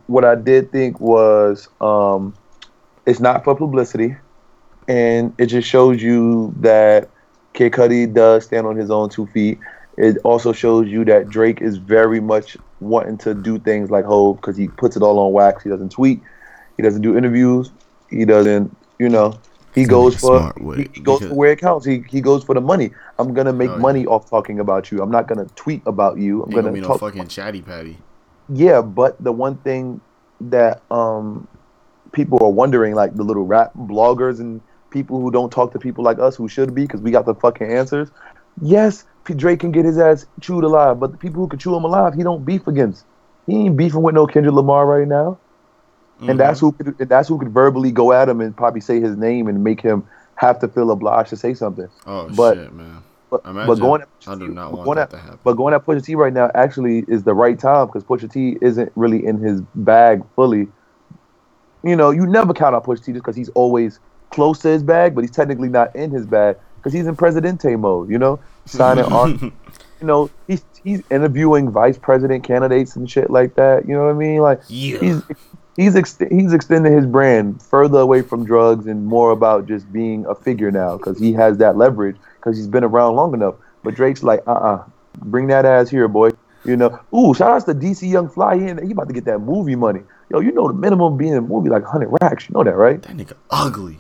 what I did think was, um, it's not for publicity, and it just shows you that Kid Cudi does stand on his own two feet. It also shows you that Drake is very much wanting to do things like Hove because he puts it all on wax. He doesn't tweet. He doesn't do interviews. He doesn't, you know, he He's goes for he, he goes because- for where it counts. He he goes for the money. I'm gonna make Oh, yeah. money off talking about you. I'm not gonna tweet about you. I'm Ain't gonna gonna be no talk. fucking chatty patty. Yeah, but the one thing that um people are wondering, like the little rap bloggers and people who don't talk to people like us who should be, because we got the fucking answers. Yes, Drake can get his ass chewed alive, but the people who can chew him alive, he don't beef against. He ain't beefing with no Kendrick Lamar right now, Mm-hmm. and that's who could, that's who could verbally go at him and probably say his name and make him have to feel obliged to say something. Oh but- shit, man. But, going, I do not want going that at, to happen. but going at Pusha T right now actually is the right time because Pusha T isn't really in his bag fully. You know, you never count out Pusha T just because he's always close to his bag, but he's technically not in his bag because he's in Presidente mode. You know, signing art. You know, he's he's interviewing vice president candidates and shit like that. You know what I mean? Like yeah. he's he's ex- he's extending his brand further away from drugs and more about just being a figure now because he has that leverage because he's been around long enough. But Drake's like, uh uh bring that ass here, boy. You know, ooh, shout outs to DC Young Fly. In- he about to get that movie money. Yo, you know the minimum being a movie like 100 racks. You know that, right? that nigga ugly.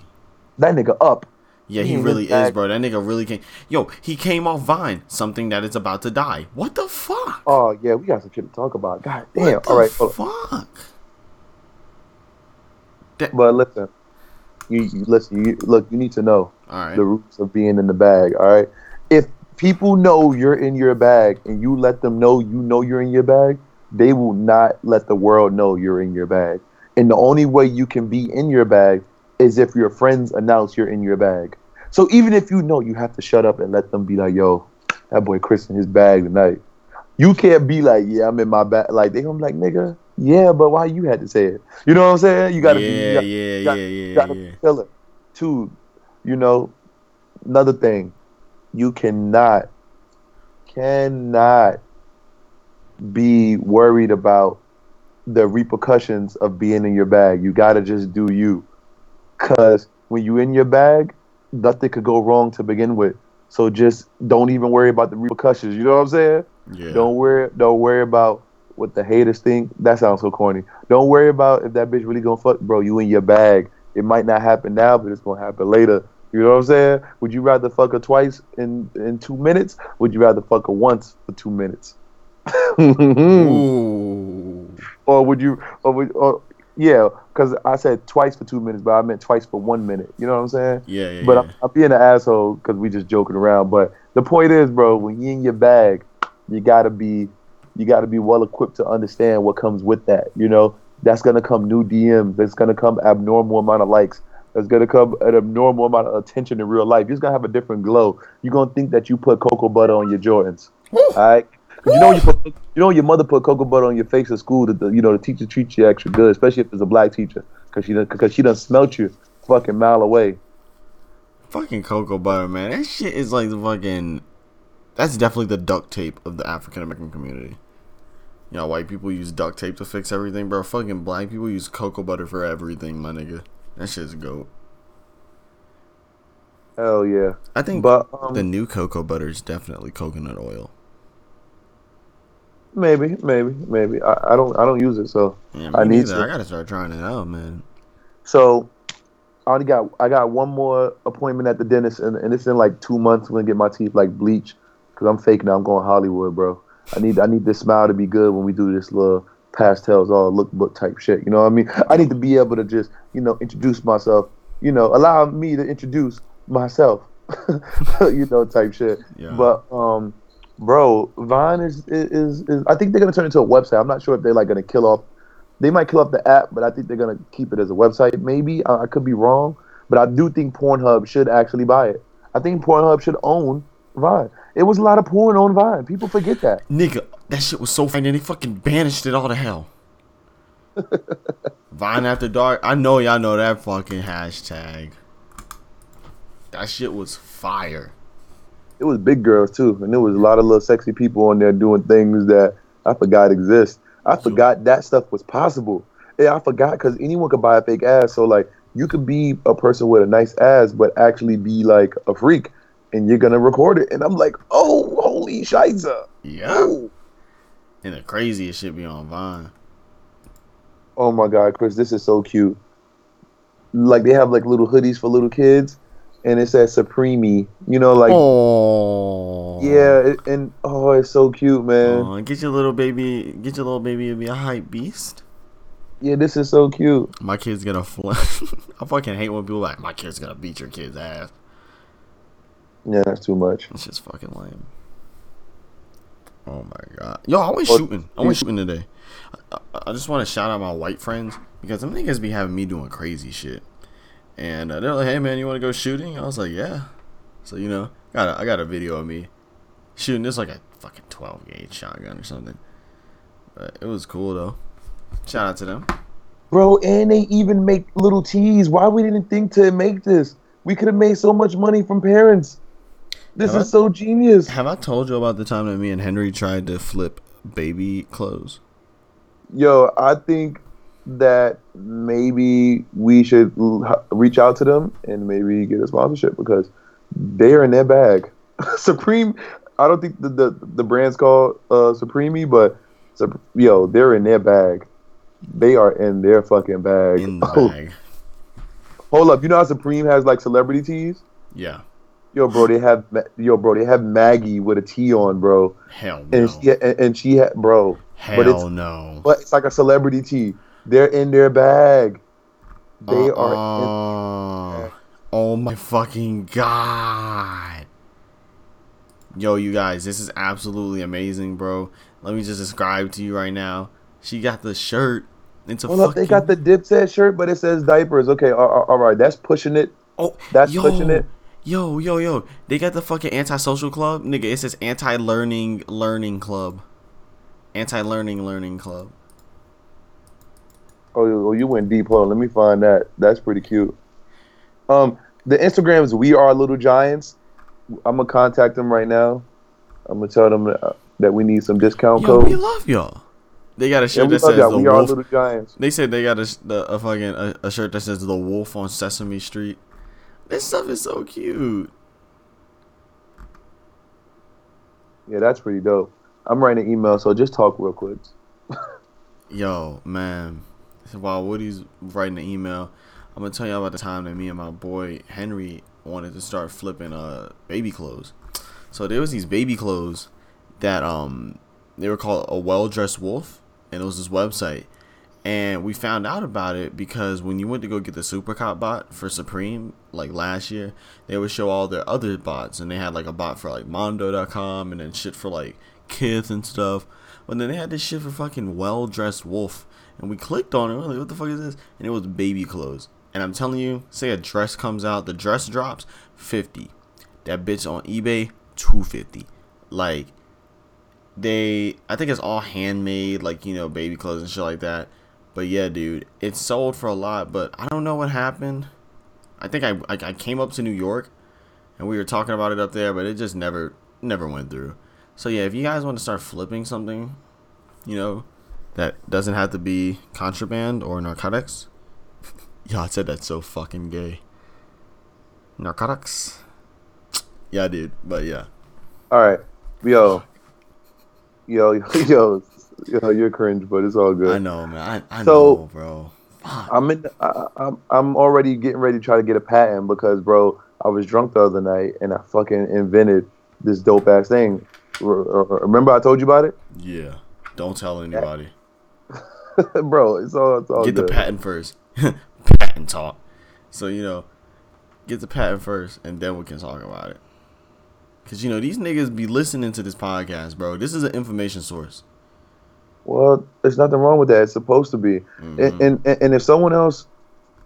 That nigga up. Yeah, He he really is, bro. That nigga really came. Yo, he came off Vine, something that is about to die. What the fuck? Oh yeah, we got some shit to talk about. God damn. All right, fuck? but listen, you, you listen. You look. You need to know. All right. the roots of being in the bag. All right. If people know you're in your bag and you let them know you know you're in your bag, they will not let the world know you're in your bag. And the only way you can be in your bag is if your friends announce you're in your bag. So even if you know, you have to shut up and let them be like, "Yo, that boy Chris in his bag tonight." You can't be like, "Yeah, I'm in my bag." Like they gonna be like, "Nigga, yeah, but why you had to say it?" You know what I'm saying? You gotta be. you yeah, gotta- yeah, got- yeah, yeah, gotta yeah. tell it. Two, you know, another thing, you cannot, cannot be worried about the repercussions of being in your bag. You gotta just do you, cause when you in your bag, nothing could go wrong to begin with. So just don't even worry about the repercussions. You know what I'm saying? Yeah. Don't worry. Don't worry about what the haters think. That sounds so corny. Don't worry about if that bitch really gonna fuck, bro. You in your bag. It might not happen now, but it's gonna happen later. You know what I'm saying? Would you rather fuck her twice in in two minutes? Would you rather fuck her once for two minutes? Or would you? Or would? Or, yeah, because I said twice for two minutes, but I meant twice for one minute. You know what I'm saying? Yeah, yeah, But yeah. I'm, I'm being an asshole because we just joking around. But the point is, bro, when you in your bag, you gotta be, you gotta be well equipped to understand what comes with that. You know, that's gonna come new DMs. That's gonna come abnormal amount of likes. That's gonna come an abnormal amount of attention in real life. You're just gonna have a different glow. You're gonna think that you put cocoa butter on your Jordans. Woo. All right, You know, you put, you know, your mother put cocoa butter on your face at school. That the, you know the teacher treats you extra good, especially if it's a black teacher, because she done, because she done smelt you fucking mile away. Fucking cocoa butter, man. That shit is like the fucking. That's definitely the duct tape of the African American community. You know, white people use duct tape to fix everything, bro. Fucking black people use cocoa butter for everything, my nigga. That shit's goat. Hell yeah. I think But um, the new cocoa butter is definitely coconut oil. Maybe, maybe, maybe. I, I don't I don't use it, so Yeah, I need neither. to. I gotta start trying it out, man. So I only got I got one more appointment at the dentist, and, and it's in like two months. I'm gonna get my teeth like bleach because I'm fake now. I'm going Hollywood, bro. I need I need this smile to be good when we do this little pastels all lookbook type shit. You know what I mean? I need to be able to just you know introduce myself. You know, allow me to introduce myself. you know, type shit. Yeah. But um, bro, Vine is, is is I think they're gonna turn it into a website. I'm not sure if they're like gonna kill off. They might kill off the app, but I think they're gonna keep it as a website. Maybe I, I could be wrong, but I do think Pornhub should actually buy it. I think Pornhub should own Vine. It was a lot of porn on Vine. People forget that. Nigga, that shit was so funny. They fucking banished it all to hell. Vine After Dark. I know y'all know that fucking hashtag. That shit was fire. It was big girls too, and there was a lot of little sexy people on there doing things that I forgot exist. I forgot that stuff was possible. Yeah, I forgot because anyone could buy a fake ass. So like, you could be a person with a nice ass, but actually be like a freak, and you're gonna record it. And I'm like, oh, holy shiza! Yeah. Oh, And the craziest shit be on Vine. oh my god, Chris, this is so cute. Like they have like little hoodies for little kids, and it says Supreme. You know, like Oh. yeah, it, and oh, it's so cute, man. Aw, get your little baby, get your little baby to be a hype beast. Yeah, this is so cute. My kid's gonna fl- I fucking hate when people like my kid's gonna beat your kid's ass. Yeah, that's too much. It's just fucking lame. Oh my god, yo, I went Well, shooting. I went shooting today. I, I- I just want to shout out my white friends because them niggas be having me doing crazy shit. And uh, they're like, "Hey man, you want to go shooting?" I was like, "Yeah." So you know, got a, I got a video of me shooting. This like a fucking twelve gauge shotgun or something. But it was cool though. Shout out to them. Bro, and they even make little teas. Why we didn't think to make this? We could have made so much money from parents. This Huh? is so genius. Have I told you about the time that me and Henry tried to flip baby clothes? Yo, I think that maybe we should l- reach out to them and maybe get a sponsorship because they are in their bag. Supreme, I don't think the the, the brand's called uh, Supreme, but yo, they're in their bag. They are in their fucking bag. In the bag. hold up, you know how Supreme has like celebrity teas? Yeah. Yo, bro, they have yo, bro, they have Maggie with a T on, bro, Hell no. and she and, and she had, bro, but it's Hell no. but it's like a celebrity tee. They're in their bag. They are. Uh-uh. Oh my fucking god. Yo, you guys, this is absolutely amazing, bro. Let me just describe to you right now. She got the shirt. It's a hold fucking. up, they got the Dipset shirt, but it says diapers. Okay, all, all- all right, that's pushing it. Oh, that's yo, pushing it. Yo, yo, yo. They got the fucking anti-social club, nigga. It says anti-learning learning club. Anti-learning learning club. Oh, you- oh, went deep. Hold on, let me find that. That's pretty cute. Um, the Instagram is We Are Little Giants. I'm gonna contact them right now. I'm gonna tell them uh, that we need some discount Yo, code. we love y'all. They got a Yeah, shirt we that says y'all. the We Are. Little Giants. They said they got a, the, a fucking a, a shirt that says the wolf on Sesame Street. This stuff is so cute. Yeah, that's pretty dope. I'm writing an email, so just talk real quick. Yo, man. While Woody's writing the email, I'm gonna tell y'all about the time that me and my boy Henry wanted to start flipping uh baby clothes. So there was these baby clothes that um they were called a well dressed wolf, and it was this website. And we found out about it because when you went to go get the Super Cop bot for Supreme, like last year, they would show all their other bots, and they had like a bot for like Mondo.com and then shit for like Kith and stuff. But then they had this shit for fucking well dressed wolf, and we clicked on it. Like, what the fuck is this? And it was baby clothes. And I'm telling you, say a dress comes out, the dress drops fifty. That bitch on eBay two fifty. Like they I think it's all handmade, like you know, baby clothes and shit like that. But yeah, dude, it sold for a lot, but I don't know what happened. I think I, I I came up to New York, and we were talking about it up there, but it just never never went through. So yeah, if you guys want to start flipping something, you know, that doesn't have to be contraband or narcotics. yeah, I said that's so fucking gay. Narcotics. Yeah, dude. But yeah. All right, yo, yo, yo, yo, you're cringe, but it's all good. I know, man. I, I So- know, bro. Fuck. I'm in. I, I'm I'm already getting ready to try to get a patent because, bro, I was drunk the other night and I fucking invented this dope ass thing. R- r- Remember I told you about it, Yeah. Don't tell anybody. bro? It's all it's all Get the patent first. patent talk. So you know, get the patent first, and then we can talk about it. Cause you know these niggas be listening to this podcast, bro. This is an information source. Well, there's nothing wrong with that. It's supposed to be. Mhm. And, and and if someone else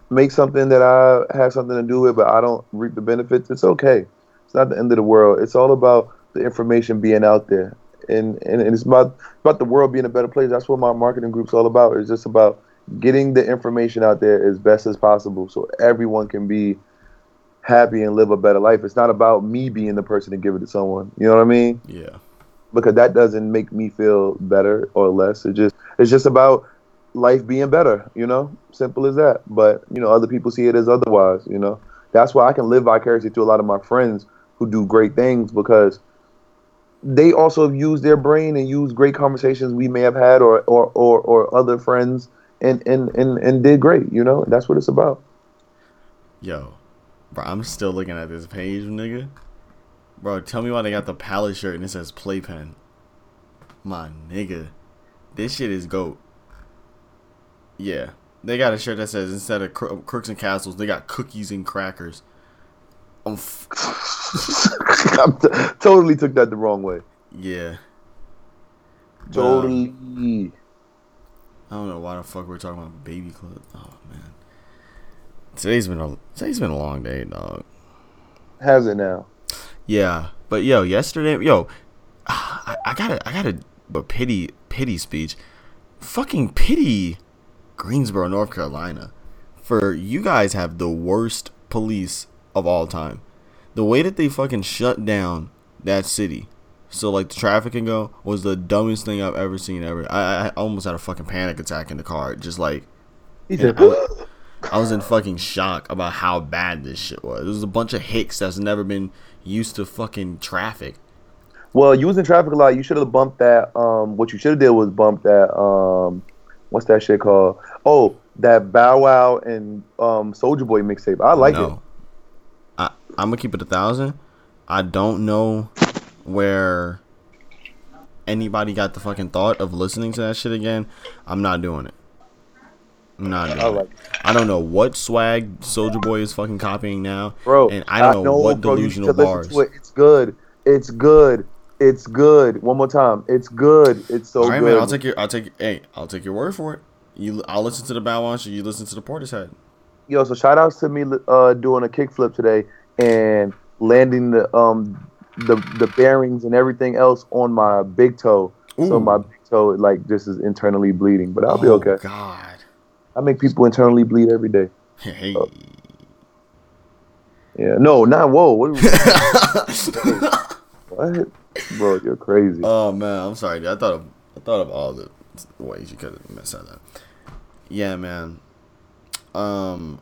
makes something that I have something to do with, but I don't reap the benefits, it's okay. It's not the end of the world. It's all about the information being out there, and and, and it's about about the world being a better place. That's what my marketing group's all about. It's just about getting the information out there as best as possible, so everyone can be happy and live a better life. It's not about me being the person to give it to someone. You know what I mean? Yeah. because that doesn't make me feel better or less. It just it's just about life being better, you know? Simple as that. But, you know, other people see it as otherwise, you know. That's why I can live vicariously through a lot of my friends who do great things because they also used their brain and used great conversations we may have had or or, or, or other friends and, and, and, and did great, you know? That's what it's about. Yo, bro, I'm still looking at this page, nigga. Bro, tell me why they got the palette shirt and it says playpen. My nigga, this shit is goat. Yeah, they got a shirt that says instead of cro- crooks and castles, they got cookies and crackers. F- I t- totally took that the wrong way. yeah. But, um, Totally. I don't know why the fuck we're talking about baby clothes. Oh man, today's been a today's been a long day, dog. Has it now? Yeah, but yo, yesterday, yo, I, I got a, I got a, a pity, pity speech. Fucking pity, Greensboro, North Carolina, for you guys have the worst police of all time. The way that they fucking shut down that city, so like the traffic can go, was the dumbest thing I've ever seen ever. I, I almost had a fucking panic attack in the car, just like He said, I, I was in fucking shock about how bad this shit was. It was a bunch of hicks that's never been used to fucking traffic. Well, you was in traffic a lot. You should have bumped that. Um, what you should have did was bump that. Um, what's that shit called? Oh, that Bow Wow and um Soulja Boy mixtape. I like it. no. I I'm gonna keep it a thousand. I don't know where anybody got the fucking thought of listening to that shit again. I'm not doing it. I'm not doing I it. I don't know what swag Soulja Boy is fucking copying now, bro. and I don't know, what bro, delusional bars. it. It's good. It's good. It's good. One more time. It's good. It's so All right, good. man. I'll take your. I'll take. Hey, I'll take your word for it. You. I'll listen to the Bow Wow. You listen to the Portishead. Yo, so shout outs to me uh, doing a kickflip today and landing the um the the bearings and everything else on my big toe. So my big toe like just is internally bleeding, but I'll be Oh, okay. God. I make people internally bleed every day. Hey. Oh. Yeah, no, not whoa. What, what? Bro, you're crazy. oh man, I'm sorry. Dude. I thought of. I thought of all the ways you could have said that. Yeah, man. Um.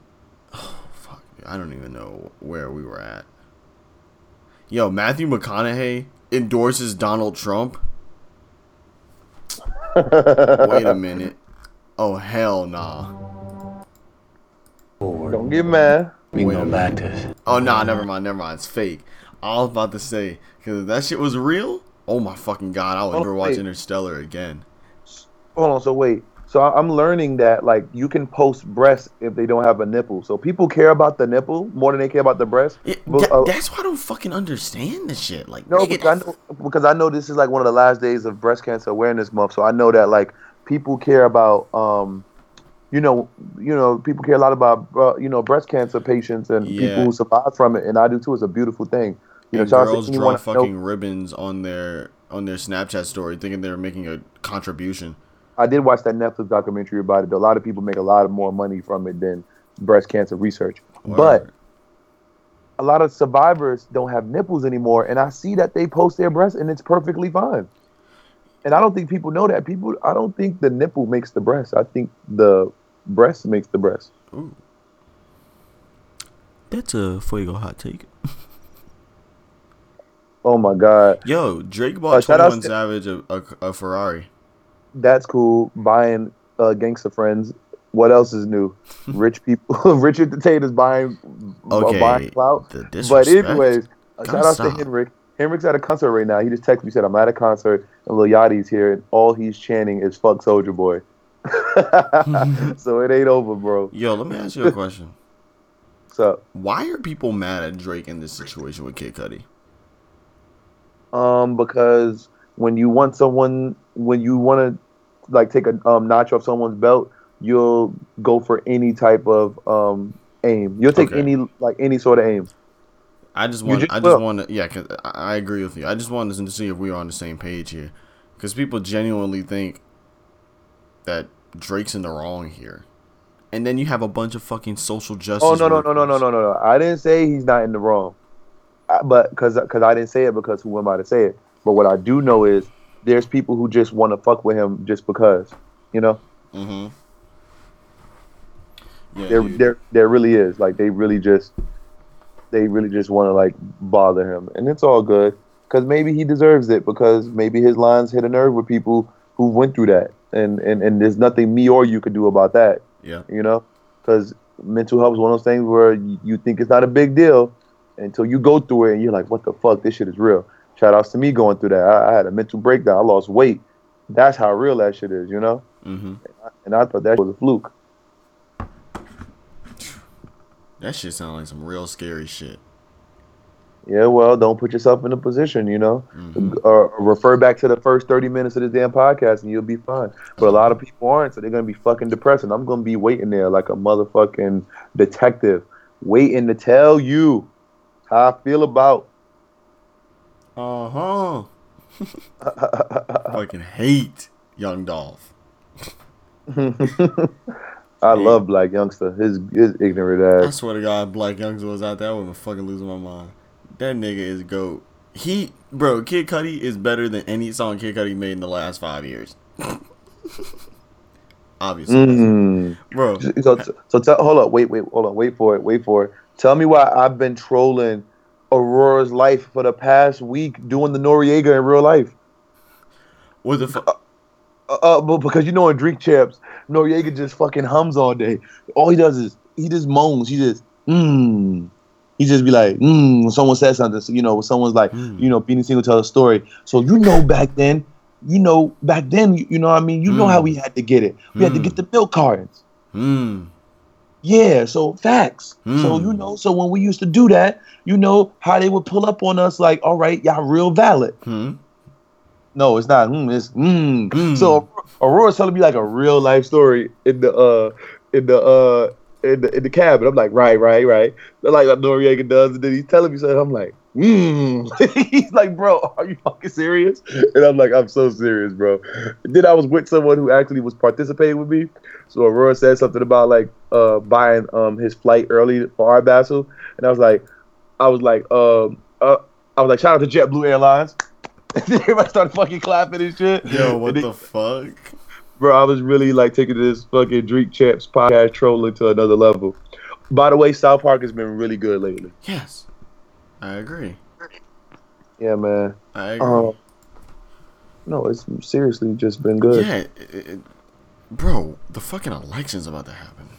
Oh, fuck. I don't even know where we were at. Yo, Matthew McConaughey endorses Donald Trump. Wait a minute. Oh hell nah. Don't get mad. We Wait can go back to Oh nah, never mind, never mind. It's fake. I was about to say because if that shit was real. Oh my fucking god! I would never watch. Interstellar again. Hold on. So wait. So I'm learning that like you can post breasts if they don't have a nipple. So people care about the nipple more than they care about the breast. Yeah, But, uh, that's why I don't fucking understand this shit. Like, No, because I know because I know this is like one of the last days of breast cancer awareness month. So I know that like people care about um, you know, you know, people care a lot about uh, you know breast cancer patients and Yeah. people who survive from it, and I do too. It's a beautiful thing. You know, and out girls draw I know- fucking ribbons on their on their Snapchat story, thinking they're making a contribution. I did watch that Netflix documentary about it. A lot of people make a lot of more money from it than breast cancer research. But a lot of survivors don't have nipples anymore, and I see that they post their breasts, and it's perfectly fine. And I don't think people know that. People, I don't think the nipple makes the breast. I think the breast makes the breast. Ooh. That's a fuego hot take. Oh my god, Yo, Drake Uh, bought shout out 21 Savage a, a, a Ferrari. That's cool. Buying uh, gangster friends. What else is new? Rich people, rich entertainers buying, uh, Okay, buying clout. the But anyways, uh, shout out stop. to Henrik. Henrik's at a concert right now. He just texted me said I'm at a concert and Lil Yachty's here and all he's chanting is "fuck Soulja Boy." so it ain't over, bro. Yo, let me ask you a question. So Why are people mad at Drake in this situation with Kid Cudi? um, because when you want someone, when you want to like take a um, notch off someone's belt, you'll go for any type of um, aim. You'll take okay. any like any sort of aim. I just want. Just I just want to. Yeah, cause I agree with you. I just wanted to see if we were on the same page here, because people genuinely think that Drake's in the wrong here, and then you have a bunch of fucking social justice. Oh no no no no no no no! I didn't say he's not in the wrong, I, but because because I didn't say it because who am I to say it? But what I do know is there's people who just want to fuck with him just because, you know. Mm-hmm. Yeah, There dude. there there really is like they really just they really just want to like bother him, and it's all good because maybe he deserves it because maybe his lines hit a nerve with people who went through that, and and and there's nothing me or you could do about that. yeah. you know, because mental health is one of those things where you, you think it's not a big deal until you go through it and you're like, what the fuck, this shit is real. Shout outs to me going through that. I, I had a mental breakdown. I lost weight. That's how real that shit is, you know. Mm-hmm. And I thought that was a fluke. That shit sounds like some real scary shit. Yeah, well, don't put yourself in a position, you know. Mhm. Or refer back to the first 30 minutes of this damn podcast and you'll be fine. But a lot of people aren't, so they're going to be fucking depressed. And I'm going to be waiting there like a motherfucking detective, waiting to tell you how I feel about. Uh huh. Fucking hate Young Dolph. I love Black Youngsta. His his ignorant ass. I swear to God, Black Youngsta was out there. I would fucking losing my mind. That nigga is goat. He, bro, Kid Cudi is better than any song Kid Cudi made in the last five years. Obviously, Mm. bro. So, so tell, hold up, wait, wait, hold on, wait for it, wait for it. Tell me why I've been trolling Aurora's life for the past week doing the Noreaga in real life. What the fuck? Uh, uh, but because you know in Drink Champs, Noreaga just fucking hums all day. All he does is he just moans. He just mmm. He just be like mmm. When someone says something, so, you know, when someone's like, Mm. you know, Beanie Sigel tell a story. So you know back then, you know back then, you, you know what I mean. You know Mm. how we had to get it. We had to Mm. get the milk cartons. Hmm. Yeah, so facts. So Mm. you know, so when we used to do that, you know how they would pull up on us like, all right, y'all real valid. Hmm. No, it's not. Mm, it's mm. Mm. So Aurora's telling me like a real life story in the uh in the uh in the in the cab, and I'm like, right, right, right. Like what Noreaga does, and then he's telling me something. I'm like, mm. he's like, bro, are you fucking serious? And I'm like, I'm so serious, bro. And then I was with someone who actually was participating with me. So Aurora said something about like uh buying um his flight early for Art Basel, and I was like, I was like, um, uh, I was like, shout out to JetBlue Airlines. Everybody started fucking clapping and shit. Yo, what And the fuck? Bro, I was really like taking this fucking Drink Champs podcast trolling to another level. By the way, South Park has been really good lately. Yes, I agree. Yeah, man. I agree. Um, no, it's seriously just been good. yeah, it, it, bro, the fucking election's about to happen.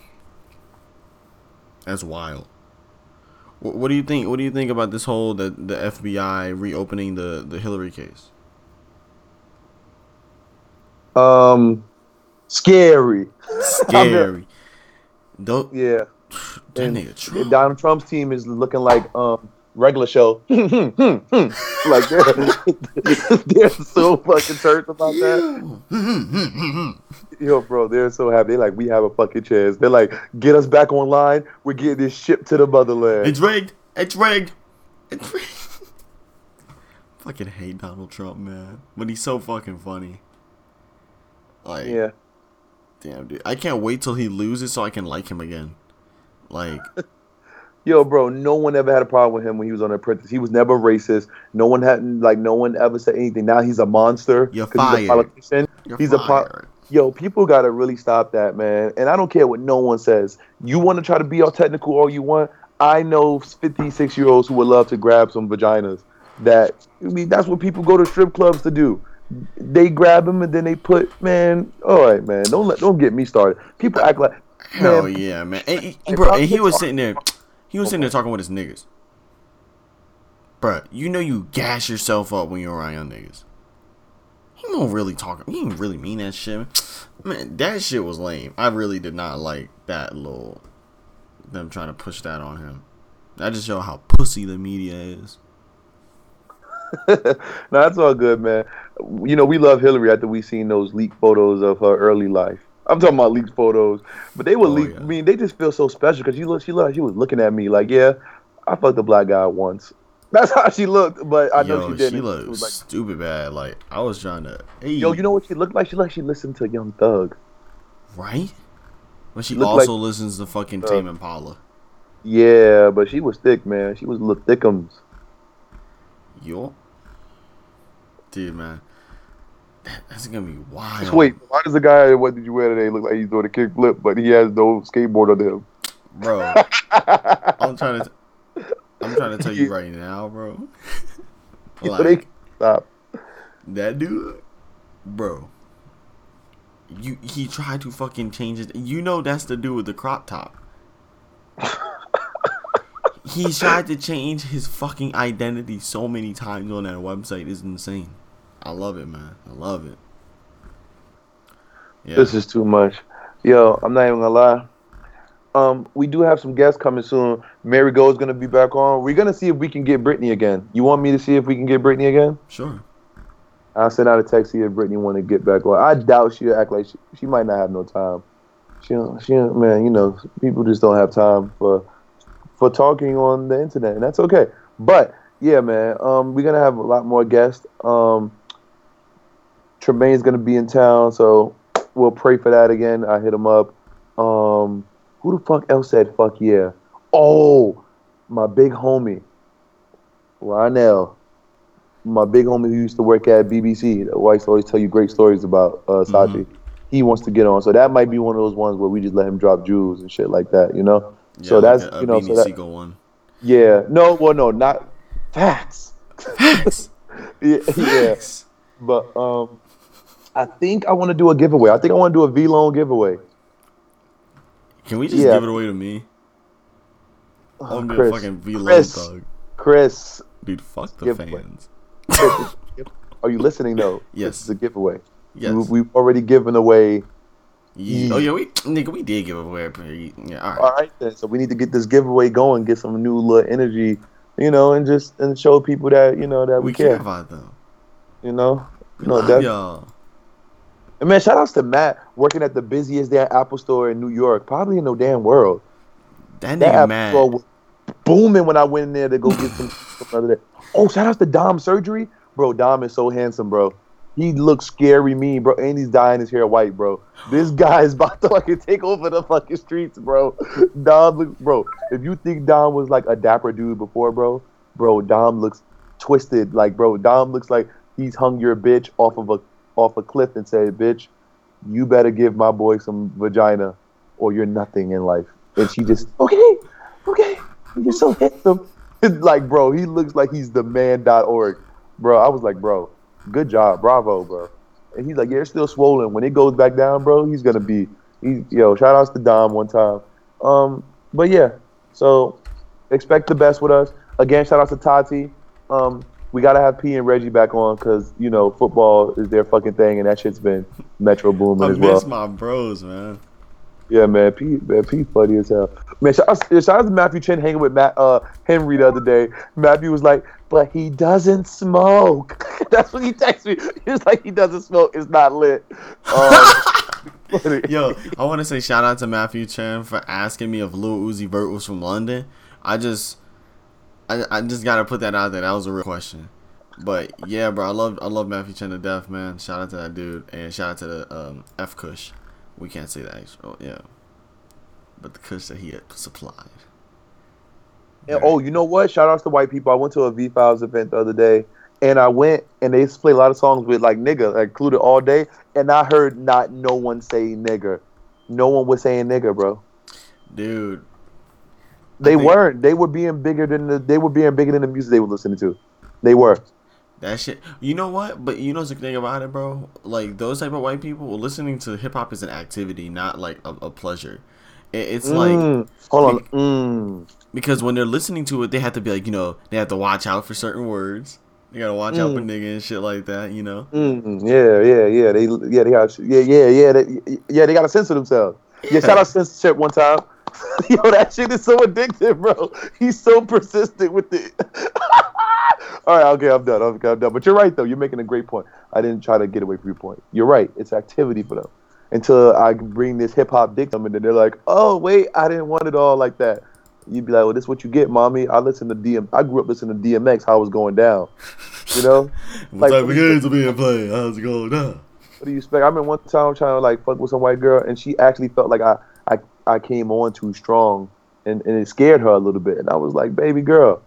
That's wild. What, what do you think? What do you think about this whole the the FBI reopening the the Hillary case? Um, scary. Scary. Don't, Yeah. that And- nigga Trump. Donald Trump's team is looking like um regular show. Hmm, hmm, hmm. like they're, they're so fucking turned about that. Yo, bro, they're so happy. They're like, we have a fucking chance. They're like, get us back online. We're getting this ship to the motherland. It's rigged. It's rigged. It's rigged. fucking hate Donald Trump, man. But he's so fucking funny. Like, Yeah. Damn, dude. I can't wait till he loses so I can like him again. Like, Yo, bro, no one ever had a problem with him when he was on The Apprentice. He was never racist. No one had like no one ever said anything. Now he's a monster. You're 'cause He's fired. a politician. you're He's a po- fired. Yo, people gotta really stop that, man. And I don't care what no one says. You want to try to be all technical all you want. I know 56 year olds who would love to grab some vaginas. That I mean, that's what people go to strip clubs to do. They grab him and then they put man. All right, man. Don't let don't get me started. People act like Hell man, yeah, man. And, and- bro, and he was talking- sitting there. He was sitting there talking with his niggas. Bro, you know you gas yourself up when you're around your niggas. He don't really talk. He didn't really mean that shit. Man, that shit was lame. I really did not like that little. Them trying to push that on him. That just show how pussy the media is. no, that's all good, man. You know, we love Hillary after we seen those leaked photos of her early life. I'm talking about leaked photos, but they were Oh, leaked. yeah. I mean, they just feel so special because she looked, she looked, she was looking at me like, yeah, I fucked a black guy once. That's how she looked, but I know Yo, she she, didn't. It looked was like, stupid bad. Like I was trying to. Hey, yo, you know what she looked like? She looked like she listened to Young Thug. right? But she Looked also like- listens to fucking Uh, Tame Impala. Yeah, but she was thick, man. She was little thickums. Yo. Dude, man. That- That's gonna be wild. Wait, why does the guy? What did you wear today? Look like he's doing a kickflip, but he has no skateboard on him. Bro, I'm trying to I'm trying to tell you right now, bro. Like Stop. that dude, bro. You he tried to fucking change it. You know that's the dude with the crop top. he tried to change his fucking identity so many times on that website. Is insane. I love it, man. I love it. Yeah. This is too much. Yo, I'm not even gonna lie. Um, we do have some guests coming soon. Mary Go is gonna be back on. We're gonna see if we can get Brittany again. You want me to see if we can get Brittany again? sure. I'll send out a text see if Brittany want to get back on. I doubt she'll act like she, she might not have no time. She, don't- she, don't- man, you know, people just don't have time for for talking on the internet, and that's okay. But yeah, man, um, we're gonna have a lot more guests. Um, Tremaine's gonna be in town, so we'll pray for that again. I hit him up. Um, who the fuck else said fuck yeah? Oh, my big homie, Lionel my big homie who used to work at BBC, the whites always tell you great stories about uh, Sachi. He wants to get on, so that might be one of those ones where we just let him drop jewels and shit like that, you know. Yeah, so like that's a, a you know, so that, Siegel one. yeah, no, well, no, not facts. Facts. yeah, yeah, but um, I think I want to do a giveaway. I think I want to do a Vlone giveaway. Can we just Yeah. give it away to me? I'm gonna be a fucking V Chris. thug. Chris, Dude, fuck the Giveaway. fans. Chris, are you listening? though? Yes. this is a giveaway. Yes. We, we've already given away Ye- Oh yeah, we nigga, we did give away pretty. Yeah, all right. All right, then. So we need to get this giveaway going, get some new little energy, you know, and just and show people that you know that we, we care care. about them. You know, no, love that. y'all. And man, shout outs to Matt working at the busiest damn Apple store in New York, probably in the damn world. That That nigga store was booming when I went in there to go get some. some other day. Oh, shout outs to Dom Surgery, bro. Dom is so handsome, bro. He looks scary mean, bro, and he's dyeing his hair white, bro. This guy is about to fucking take over the fucking streets, bro. Dom looks, bro. If you think Dom was like a dapper dude before, bro, bro, Dom looks twisted. Like, bro, Dom looks like he's hung your bitch off of a off a cliff and say, "Bitch, you better give my boy some vagina, or you're nothing in life." And she just, okay, okay, you're so handsome. like, bro, he looks like he's the man.org. Bro, I was like, bro, good job, bravo, bro. And he's like, yeah, it's still swollen. When it goes back down, bro, he's gonna be, he, yo, shout outs to Dom one time. Um, but yeah, so expect the best with us. Again, shout out to Tati. Um, we gotta have P and Reggie back on because you know football is their fucking thing, and that shit's been Metro booming as well. miss my bros, man. Yeah, man, P, man, P funny as hell. Man, shout out, shout out to Matthew Chen hanging with Matt uh, Henry the other day. Matthew was like, "But he doesn't smoke." That's what he texted me. He was like, "He doesn't smoke. It's not lit." Um, Yo, I want to say shout out to Matthew Chen for asking me if Lil Uzi Vert was from London. I just, I, I just gotta put that out there. That was a real question. But yeah, bro, I love I love Matthew Chen to death, man. Shout out to that dude, and shout out to the um, F Kush. We can't say that, actually. Oh, yeah, but the Kush that he had supplied. And, oh, you know what? Shout outs to white people. I went to a VFiles event the other day, and I went and they play a lot of songs with like nigga like, included all day, and I heard not no one say nigger. No one was saying nigger, bro. Dude, They think- weren't. They were being bigger than the. They were being bigger than the music they were listening to. They were. That shit. You know what? But you know the thing about it, bro. Like those type of white people, listening to hip hop is an activity, not like a, a pleasure. It, it's like Mm. hold on. Mm. because when they're listening to it, they have to be like, you know, they have to watch out for certain words. They gotta watch out for Mm. nigga and shit like that. You know. Mm, yeah, yeah, yeah. They, yeah, they got, yeah, yeah, yeah, they, yeah. They got to censor themselves. Yeah, shout out censorship one time. Yo, that shit is so addictive, bro. He's so persistent with it. All right, okay, I'm done. Okay, I'm done. But you're right, though. You're making a great point. I didn't try to get away from your point. You're right. It's activity for them. Until I bring this hip hop dick to them, and then they're like, "Oh, wait, I didn't want it all like that." You'd be like, "Well, this is what you get, mommy." I listen to DM. I grew up listening to DMX. How it was going down. You know. What Like, type of games are being played? How's it going down? what do you expect? I remember one time trying to like fuck with some white girl, and she actually felt like I I, came on too strong, and, and it scared her a little bit. And I was like, baby girl,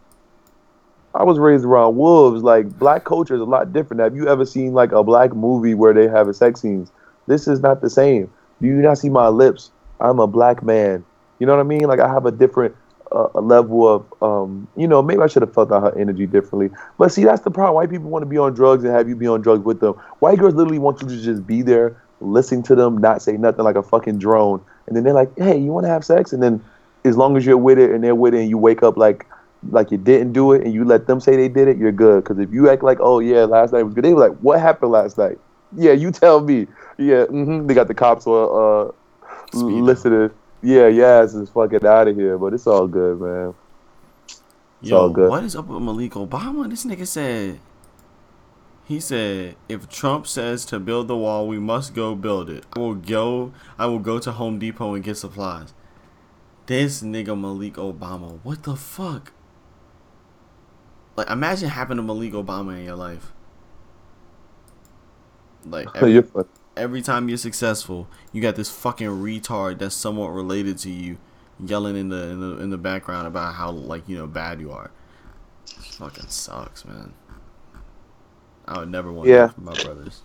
I was raised around wolves. Like black culture is a lot different. Have you ever seen like a black movie where they have sex scenes? This is not the same. Do you not see my lips? I'm a black man. You know what I mean? Like I have a different uh, a level of um, you know, maybe I should have felt out her energy differently. But see, that's the problem. White people want to be on drugs and have you be on drugs with them. White girls literally want you to just be there, listen to them, not say nothing like a fucking drone. And then they're like, "Hey, you want to have sex?" And then as long as you're with it and they're with it, and you wake up like like you didn't do it, and you let them say they did it, you're good. Because if you act like, "Oh yeah, last night was good," they were like, "What happened last night?" Yeah, you tell me. Yeah, hmm they got the cops uh, Speedo. listening. Yeah, yeah, is fucking out of here, but it's all good, man. It's Yo, all good. what is up with Malik Obama? This nigga said. He said, "If Trump says to build the wall, we must go build it. I will go. I will go to Home Depot and get supplies." This nigga Malik Obama, what the fuck? Like, imagine having a Malik Obama in your life. Like every, every time you're successful, you got this fucking retard that's somewhat related to you, yelling in the in the in the background about how like you know bad you are. fucking sucks, man. I would never want Yeah. that from my brothers.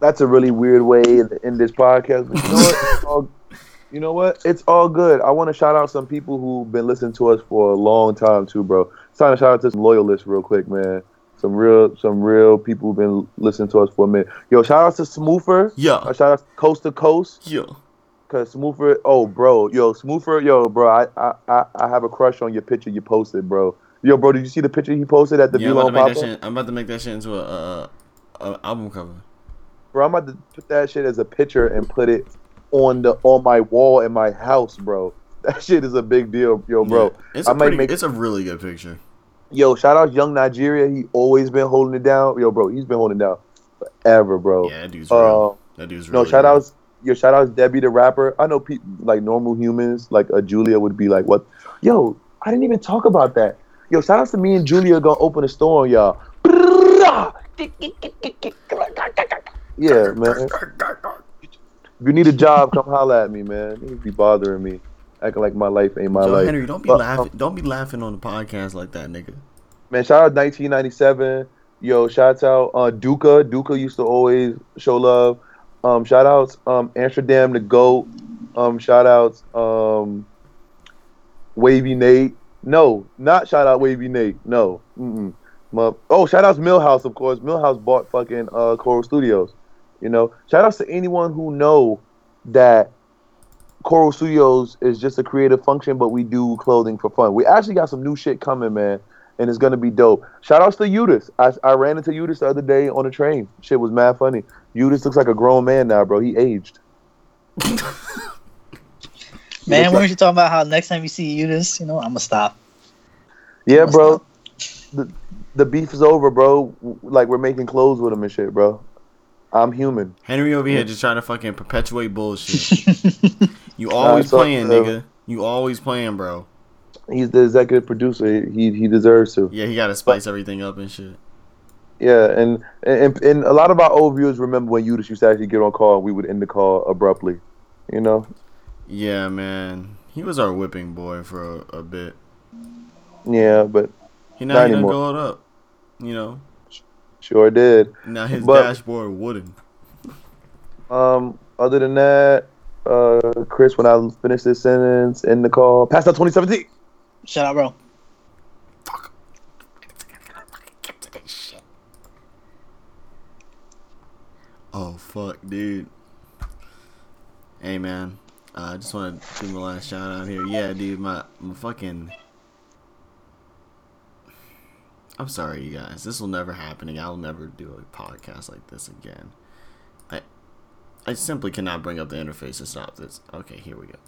That's a really weird way in, in this podcast. But you know what? It's all, you know what? It's all good. I want to shout out some people who've been listening to us for a long time too, bro. It's time to shout out to some loyalists real quick, man. Some real, some real people who've been listening to us for a minute. Yo, shout out to Smoofer. Yeah, Uh, shout out to Coast to Coast. yeah. Cause Smoofer, oh bro, yo Smoofer, yo bro, I, I I I have a crush on your picture you posted, bro. Yo, bro, did you see the picture he posted at the yeah I'm, about to make pop that shit, I'm about to make that shit into a, a, a album cover. Bro, I'm about to put that shit as a picture and put it on the on my wall in my house, bro. That shit is a big deal, yo, bro. Yeah. It's I a might pretty, make- it's a really good picture. Yo, shout out Young Nigeria. He always been holding it down. Yo, bro, he's been holding it down forever, bro. Yeah, that dude's Uh, real. That dude's real. no, shout outs. Yo, shout outs Debbie the rapper. I know people like normal humans, like a Julia would be like, what? Yo, I didn't even talk about that. Yo, shout out to me and Julia gonna open a store on y'all. Yeah, man. If you need a job, come holla at me, man. You be bothering me, acting like my life ain't my Joe life. Henry, don't be But, laughing. Don't be laughing on the podcast like that, nigga. Man, shout out 1997. Yo, shout out uh, Duca. Duca used to always show love. Um, shout outs um, Amsterdam the goat. Um, shout outs um, Wavy Nate. No, not shout out Wavy Nate. No. Mm-mm. My, oh, shout outs Millhouse, of course. Millhouse bought fucking uh, Coral Studios. You know, shout outs to anyone who know that Coral Studios is just a creative function, but we do clothing for fun. We actually got some new shit coming, man, and it's gonna be dope. Shout outs to Udis. I, I ran into Udis the other day on the train. Shit was mad funny. Udis looks like a grown man now, bro. He aged. Man, weren't you talking about how next time you see Eunice, you know, I'm gonna stop. Yeah, I'ma bro. stop. The, the beef is over, bro. Like we're making clothes with him and shit, bro. I'm human. Henry over here just trying to fucking perpetuate bullshit. You always it's all playing, good. nigga. You always playing, bro. He's the executive producer. He he deserves to. Yeah, he got to spice everything up and shit. Yeah, and, and and a lot of our old viewers remember when Udis used to actually get on call and we would end the call abruptly. You know? Yeah, man. He was our whipping boy for a, a bit. Yeah, but He now Not he done anymore. glowed up. You know, sure did. now his But- dashboard wooden. Um, other than that, uh, Chris, when I finish this sentence, in the call. Pass out 2017. Shut up, bro. Fuck. Oh fuck, dude. Hey man, uh, I just want to do my last shout out here. Yeah, dude, my my fucking. I'm sorry, you guys. This will never happen again. I'll never do a podcast like this again. I I simply cannot bring up the interface to stop this. Okay, here we go.